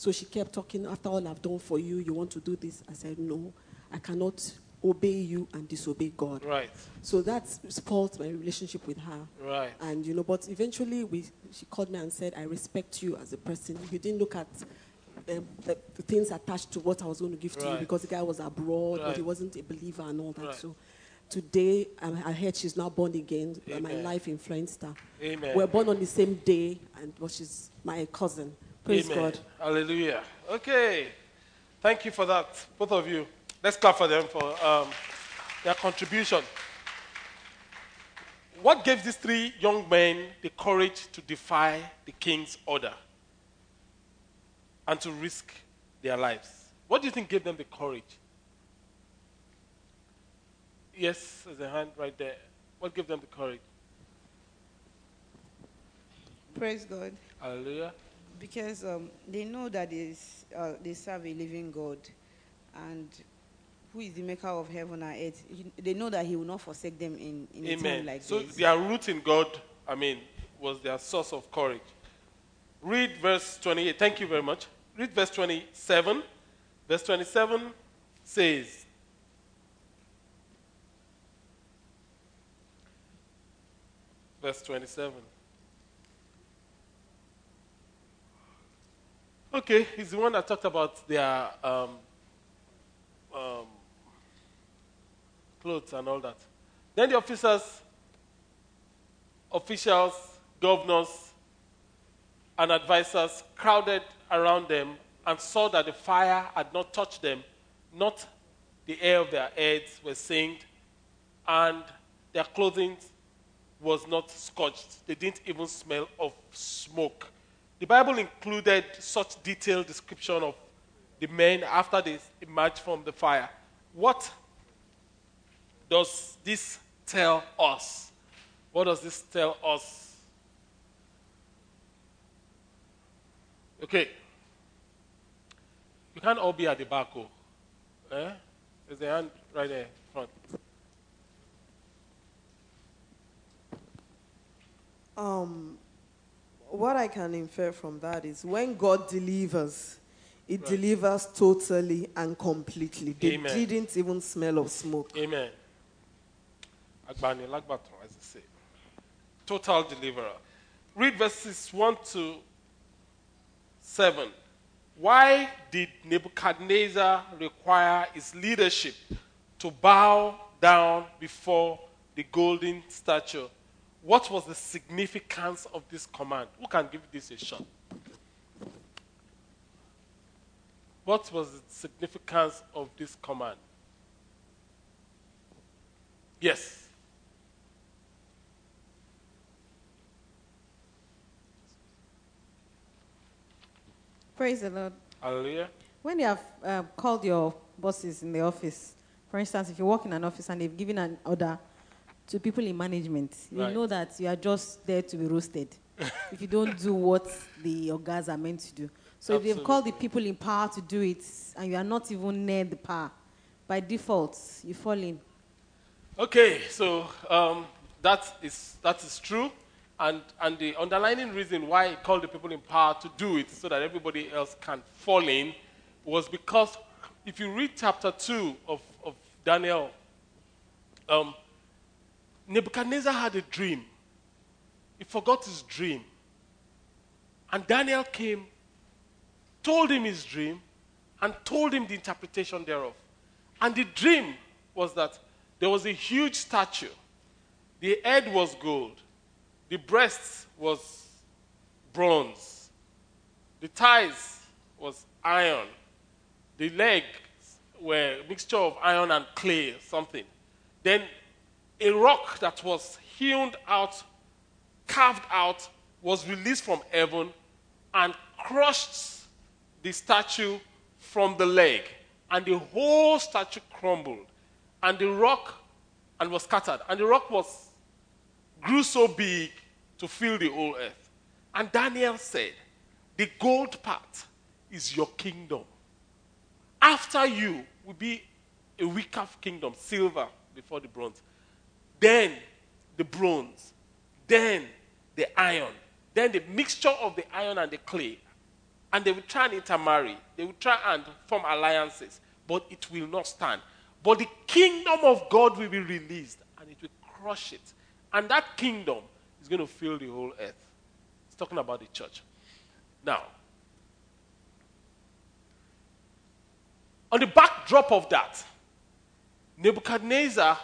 So she kept talking, after all I've done for you, you want to do this? I said, no, I cannot obey you and disobey God. Right. So that spoiled my relationship with her. Right. And you know, but eventually we, she called me and said, "I respect you as a person. You didn't look at um, the, the things attached to what I was going to give to you because the guy was abroad, but he wasn't a believer and all that. Right. So today, um, I heard she's now born again. and My life influenced her. Amen. We're born on the same day, and but she's my cousin. Praise Amen. God. Hallelujah. Okay. Thank you for that, both of you. Let's clap for them for um, their contribution. What gave these three young men the courage to defy the king's order and to risk their lives? What do you think gave them the courage? Yes, there's a hand right there. What gave them the courage? Praise God. Hallelujah. Because um, they know that they, uh, they serve a living God and who is the maker of heaven and earth. He- they know that He will not forsake them in, in a time Amen. like so this. So their root in God, I mean, was their source of courage. Read verse 28. Thank you very much. Read verse 27. Verse 27 says, Verse 27. Okay, he's the one that talked about their um, um, clothes and all that. Then the officers, officials, governors, and advisors crowded around them and saw that the fire had not touched them, not the hair of their heads were singed, and their clothing was not scorched. They didn't even smell of smoke. The Bible included such detailed description of the men after they emerged from the fire. What does this tell us? What does this tell us? Okay. You can't all be at the back. Oh. Eh? There's a hand right there in front. Um, what I can infer from that is when God delivers, it delivers totally and completely. They Amen. didn't even smell of smoke. Amen. Agbani as I say. Total deliverer. Read verses 1 to 7. Why did Nebuchadnezzar require his leadership to bow down before the golden statue? What was the significance of this command? Who can give this a shot? What was the significance of this command? Yes. Praise the Lord. Hallelujah. When you have um, called your bosses in the office, for instance, if you work in an office and they've given an order to people in management, you Right. know that you are just there to be roasted if you don't do what the orgas are meant to do. So if they've called the people in power to do it and you are not even near the power, by default, you fall in. Okay, so um, that is that is true, and and the underlying reason why he called the people in power to do it so that everybody else can fall in was because if you read chapter two of of Daniel, um, Nebuchadnezzar had a dream. He forgot his dream, and Daniel came, told him his dream, and told him the interpretation thereof. And the dream was that there was a huge statue. The head was gold, the breast was bronze, the thighs was iron, the legs were a mixture of iron and clay, something. Then a rock that was hewn out, carved out, was released from heaven and crushed the statue from the leg, and the whole statue crumbled, and the rock and was scattered, and the rock was grew so big to fill the whole earth. And Daniel said, "The gold part is your kingdom. After you will be a weaker kingdom, silver before the bronze. Then the bronze, then the iron, then the mixture of the iron and the clay, and they will try and intermarry. They will try and form alliances, but it will not stand. But the kingdom of God will be released, and it will crush it. And that kingdom is going to fill the whole earth. It's talking about the church. Now, on the backdrop of that, Nebuchadnezzar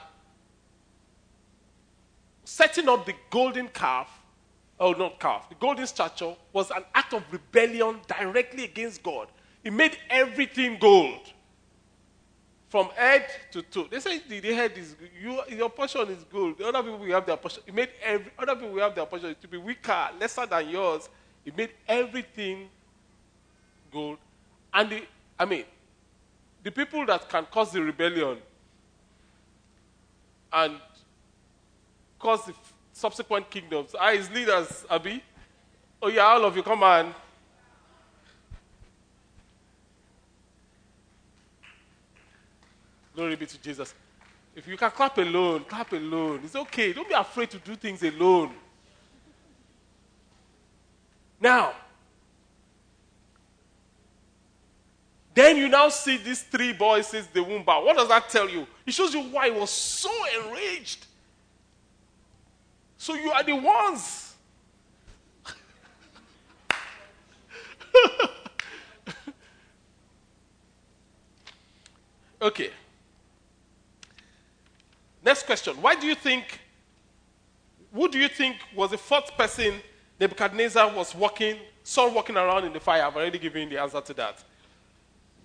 setting up the golden calf, oh, not calf, the golden statue was an act of rebellion directly against God. He made everything gold. From head to toe. They say the, the head is you, your portion is gold. The other people will have their portion. He made every other people will have their portion to be weaker, lesser than yours. He made everything gold. And the, I mean, the people that can cause the rebellion and cause the subsequent kingdoms are his leaders, Abi. Oh, yeah, all of you, come on. Glory be to Jesus. If you can clap alone, clap alone. It's okay. Don't be afraid to do things alone. Now, then you now see these three boys says the womb. What does that tell you? It shows you why he was so enraged. So you are the ones. *laughs* okay. Next question. Why do you think, who do you think was the fourth person Nebuchadnezzar was walking, saw walking around in the fire? I've already given you the answer to that.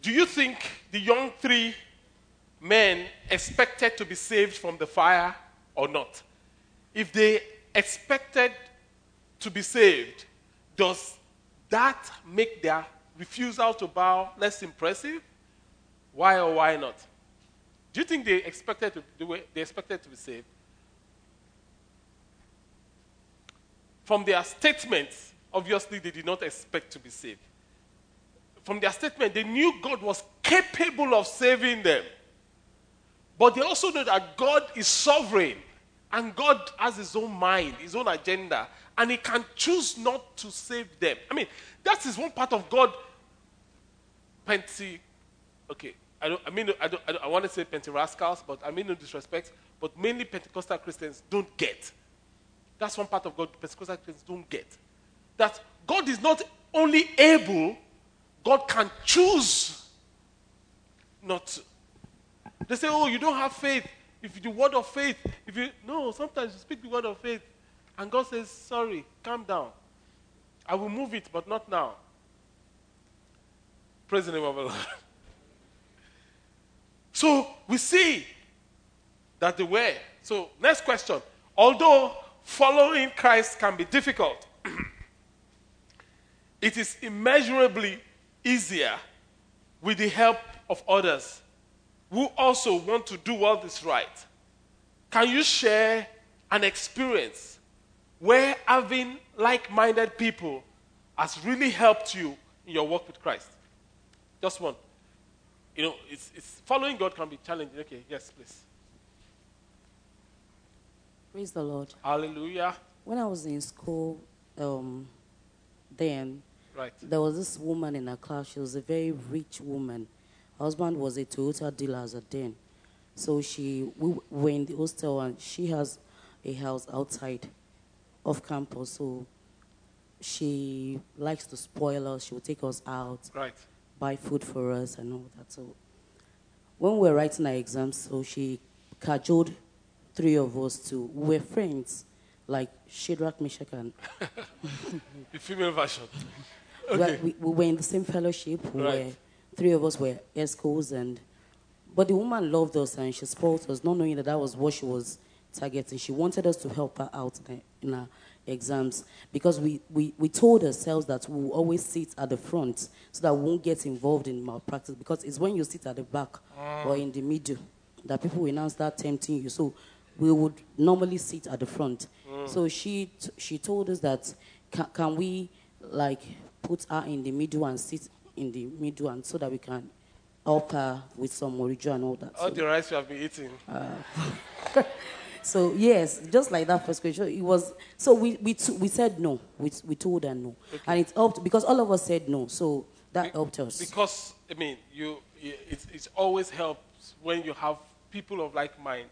Do you think the young three men expected to be saved from the fire or not? If they expected to be saved, does that make their refusal to bow less impressive? Why or why not? Do you think they expected to they expected to be saved? From their statements, obviously they did not expect to be saved. From their statement, they knew God was capable of saving them. But they also know that God is sovereign and God has his own mind, his own agenda, and he can choose not to save them. I mean, that is one part of God. Penti, okay, I, don't, I mean, I, don't, I, don't, I want to say Pentarascals, but I mean no disrespect, but mainly Pentecostal Christians don't get. That's one part of God Pentecostal Christians don't get. That God is not only able, God can choose not to. They say, oh, you don't have faith. If do word of faith, if you no, sometimes you speak the word of faith, and God says, sorry, calm down. I will move it, but not now. Praise the name of the Lord. *laughs* So we see that the way. So, next question. Although following Christ can be difficult, *clears throat* it is immeasurably easier with the help of others who also want to do what is right. Can you share an experience where having like minded people has really helped you in your work with Christ? Just one. You know, it's, it's following God can be challenging. Okay, yes, please. Praise the Lord. Hallelujah. When I was in school, um, then Right. there was this woman in our class. She was a very rich woman. Husband was a Toyota dealer as a then. So she, we were in the hostel and she has a house outside of campus. So she likes to spoil us. She will take us out, Right. buy food for us and all that. So when we were writing our exams, so she cajoled three of us to, we were friends, like Shadrach, Meshach, and *laughs* The female version. we were- Okay. we, we were in the same fellowship. Right. were, three of us were ESCOs, and but the woman loved us and she spoiled us, not knowing that that was what she was targeting. She wanted us to help her out in her, exams because we, we, we told ourselves that we will always sit at the front so that we won't get involved in malpractice because it's when you sit at the back mm. or in the middle that people will now start tempting you. So we would normally sit at the front. Mm. So she t- she told us that can, can we like put her in the middle and sit in the middle and so that we can help her with some morijo and all that. All So, the rice you have been eating. *laughs* so yes, just like that first question, it was. So we we t- we said no. We we told her no, and it helped because all of us said no. So that helped us. Because, I mean, you, you it, it always helps when you have people of like mind,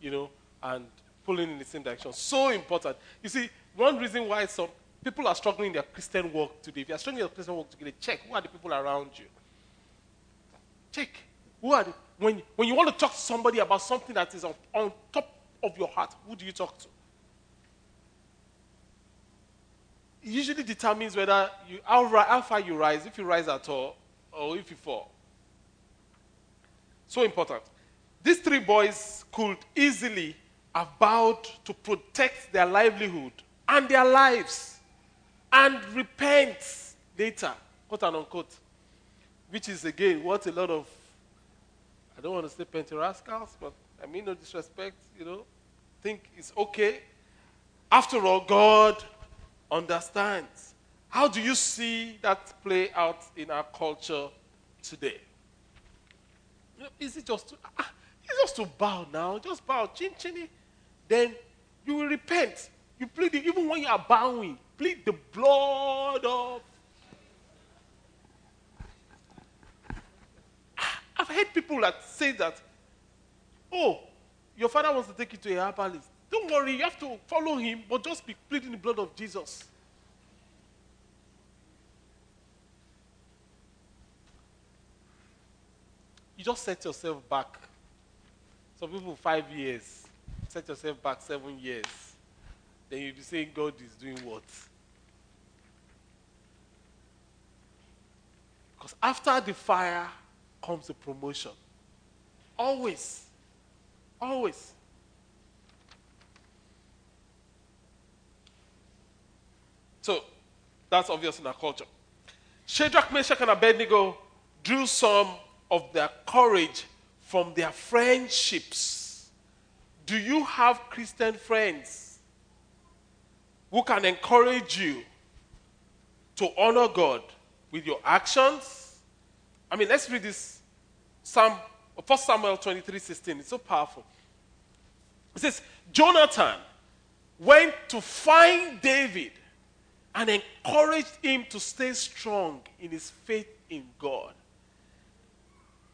you know, and pulling in the same direction. So important. You see, one reason why some people are struggling in their Christian work today, if you are struggling in your Christian work today, check who are the people around you. Check. Who are the, when, when you want to talk to somebody about something that is on, on top of your heart, who do you talk to? It usually determines whether you, how, how far you rise, if you rise at all, or if you fall. So important. These three boys could easily have vowed to protect their livelihood and their lives and repent later, quote and unquote. Which is, again, what a lot of, I don't want to say pentarascals, but I mean no disrespect, you know, think it's okay. After all, God understands. How do you see that play out in our culture today? Is it just to, ah, it's just to bow now? Just bow, chin chinny. Then you will repent. You plead, even when you are bowing, plead the blood of. Ah, I've heard people that say that, oh, your father wants to take you to a herbalist. Don't worry, you have to follow him, but just be pleading the blood of Jesus. You just set yourself back Some people five years. Set yourself back seven years. Then you'll be saying God is doing what? Because after the fire comes the promotion. Always. Always. So that's obvious in our culture. Shadrach, Meshach, and Abednego drew some of their courage from their friendships. Do you have Christian friends who can encourage you to honor God with your actions? I mean, let's read this Psalm, 1 Samuel 23 16. It's so powerful. It says, Jonathan went to find David and encouraged him to stay strong in his faith in God.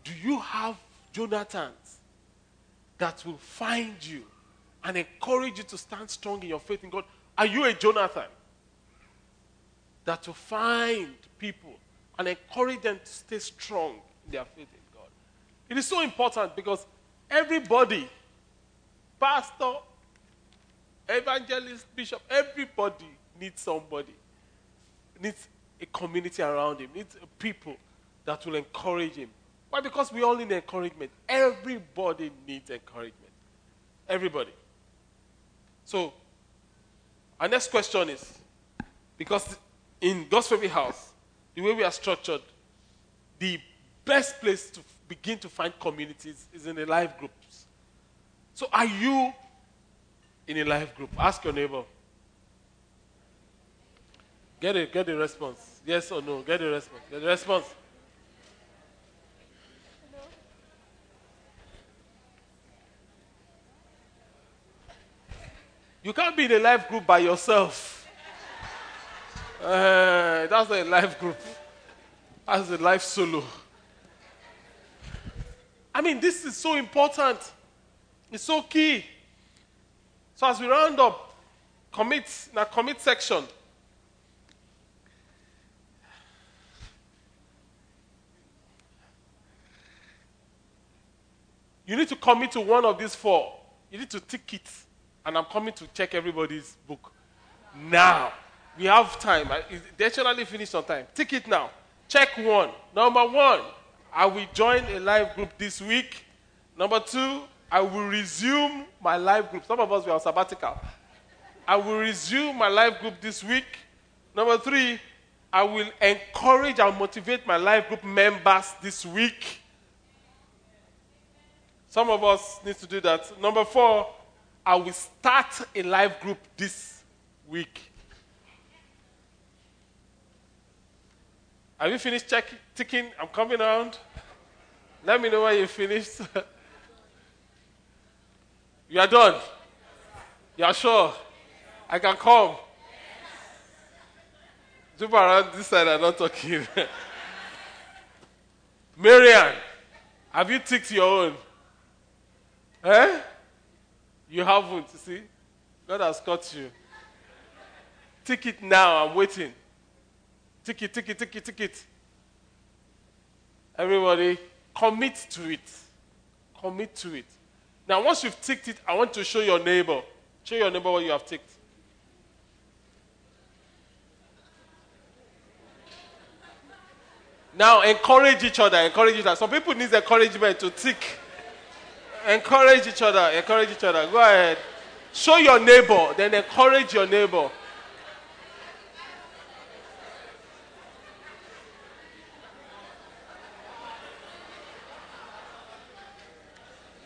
Do you have Jonathans that will find you and encourage you to stand strong in your faith in God? Are you a Jonathan that to find people and encourage them to stay strong in their faith in God? It is so important because everybody, pastor, evangelist, bishop, everybody needs somebody, needs a community around him, needs people that will encourage him. Why? Because we all need encouragement. Everybody needs encouragement. Everybody. So, our next question is because in God's favorite house, the way we are structured, the best place to begin to find communities is in the life groups. So, are you in a life group? Ask your neighbor. Get a get a response. Yes or no? Get a response. Get a response. You can't be in a life group by yourself. Uh, that's a life group. That's a life solo. I mean, this is so important. It's so key. So as we round up, commit, now commit section. You need to commit to one of these four. You need to tick it. And I'm coming to check everybody's book now. We have time. They actually finish on time. Take it now. Check one. Number one, I will join a live group this week. Number two, I will resume my live group. Some of us were on sabbatical. I will resume my live group this week. Number three, I will encourage and motivate my live group members this week. Some of us need to do that. Number four, I will start a live group this week. Have you finished checking, ticking? I'm coming around. Let me know when you finished. *laughs* you are done. You are sure? I can come. People around this side are not talking. *laughs* Marian, have you ticked your own? Eh? You haven't, see? God has caught you. Tick it now, I'm waiting. Tick it, tick it, tick it, tick it. Everybody, commit to it. Commit to it. Now, once you've ticked it, I want to show your neighbor. Show your neighbor what you have ticked. Now, encourage each other. Encourage each other. Some people need encouragement to tick. Encourage each other. Encourage each other. Go ahead. Show your neighbor, then encourage your neighbor.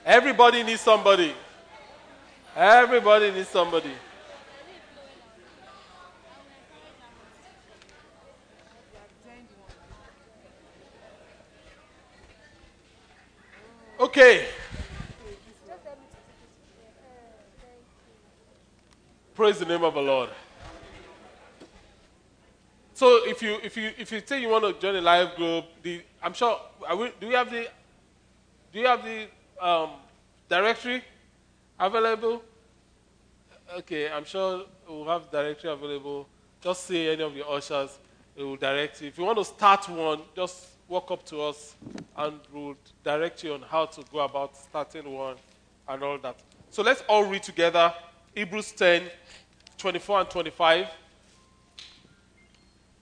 Everybody needs somebody. Everybody needs somebody. Okay. Praise the name of the Lord. So if you if you if you say you want to join a live group, the I'm sure will, do we have the do you have the um, directory available? Okay, I'm sure we'll have directory available. Just say any of the ushers, it will direct you. If you want to start one, just walk up to us and we'll direct you on how to go about starting one and all that. So let's all read together Hebrews 10, 24 and 25.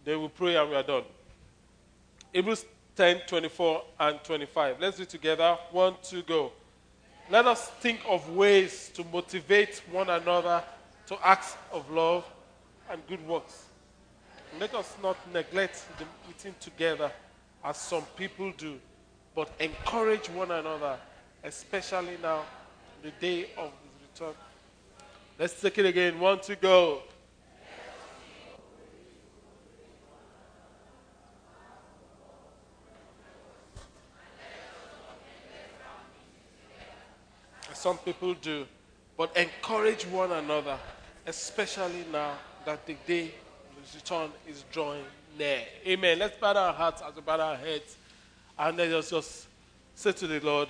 Then we pray and we are done. Hebrews 10, 24 and 25. Let's read together. One, two, go. Let us think of ways to motivate one another to acts of love and good works. Let us not neglect the meeting together as some people do, but encourage one another, especially now, the day of his return. Let's take it again. One to go. Some people do, but encourage one another, especially now that the day of return is drawing near. Amen. Let's bow our hearts as we bow our heads, and let us just say to the Lord,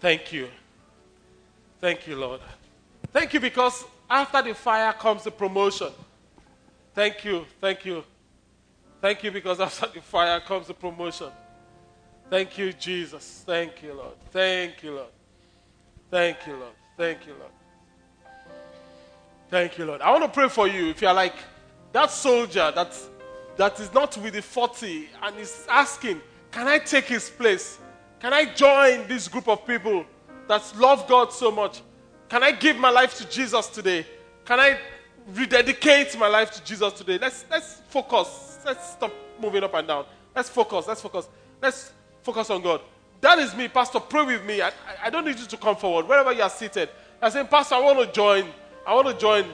Thank you. Thank you, Lord. Thank you because after the fire comes the promotion. Thank you. Thank you. Thank you because *laughs* after the fire comes the promotion. Thank you, Jesus. Thank you, Lord. Thank you, Lord. Thank you, Lord. Thank you, Lord. Thank you, Lord. I want to pray for you if you're like that soldier that, that is not with the 40 and is asking, Can I take his place? Can I join this group of people that love God so much? Can I give my life to Jesus today? Can I rededicate my life to Jesus today? Let's, let's focus. Let's stop moving up and down. Let's focus. Let's focus. Let's focus on God. That is me, Pastor. Pray with me. I, I don't need you to come forward. Wherever you are seated, I'm saying, Pastor, I want to join. I want to join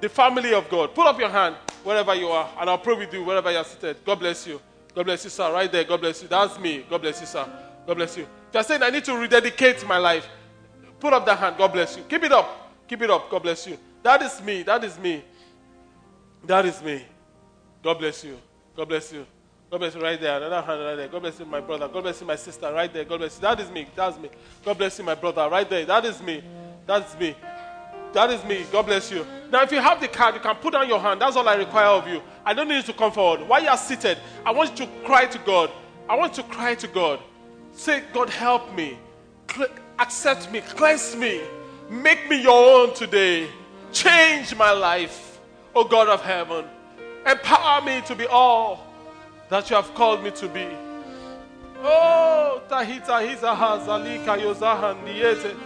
the family of God. Put up your hand wherever you are, and I'll pray with you wherever you are seated. God bless you. God bless you, sir. Right there. God bless you. That's me. God bless you, sir. God bless you. If you're saying I need to rededicate my life, put up that hand. God bless you. Keep it up. Keep it up. God bless you. That is me. That is me. That is me. God bless you. God bless you. God bless you right there. Another hand right there. God bless you, my brother. God bless you, my sister right there. God bless you. That is me. That's me. God bless you, my brother right there. That is me. That's me. That is me. God bless you. Now, if you have the card, you can put down your hand. That's all I require of you. I don't need you to come forward. While you are seated, I want you to cry to God. I want you to cry to God. Say, God, help me. Accept me. Cleanse me. Make me your own today. Change my life, O God of heaven. Empower me to be all that you have called me to be. Oh, Tahita Hizaha Yozahan Diete.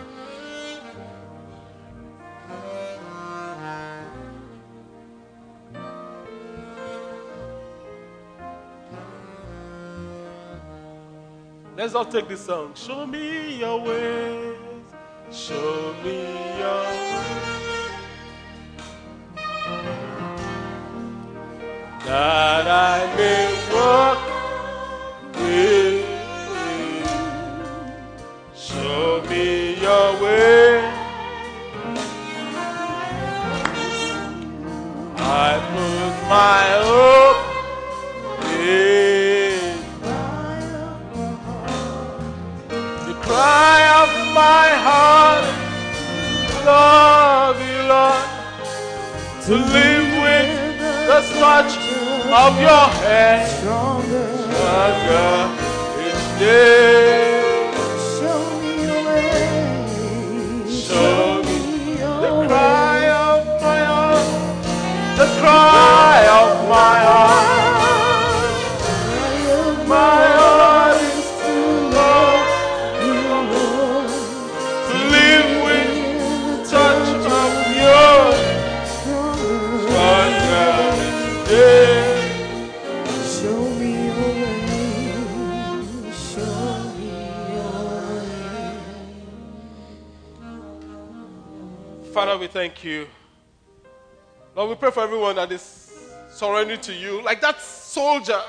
Let's all take this song. Show me your ways. Show me your ways. That I may walk with you. Show me of your hand. Stronger each day. Thank you. Lord, we pray for everyone that is surrendering to you. Like that soldier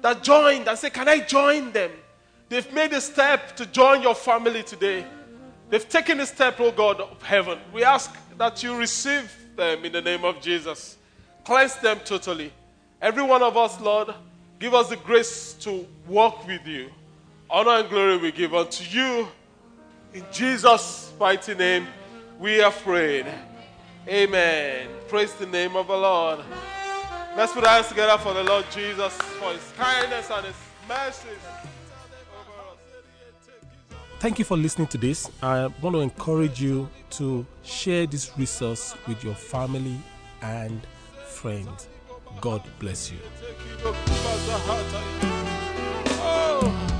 that joined and said, Can I join them? They've made a step to join your family today. They've taken a step, oh God of heaven. We ask that you receive them in the name of Jesus. Cleanse them totally. Every one of us, Lord, give us the grace to walk with you. Honor and glory we give unto you. In Jesus' mighty name, we have prayed. Amen. Praise the name of the Lord. Let's put our hands together for the Lord Jesus, for his kindness and his mercy. Thank you for listening to this. I want to encourage you to share this resource with your family and friends. God bless you. Oh.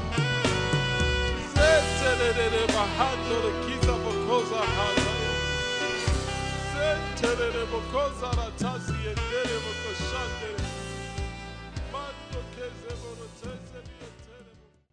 Entere bokozara tasi entere bokozara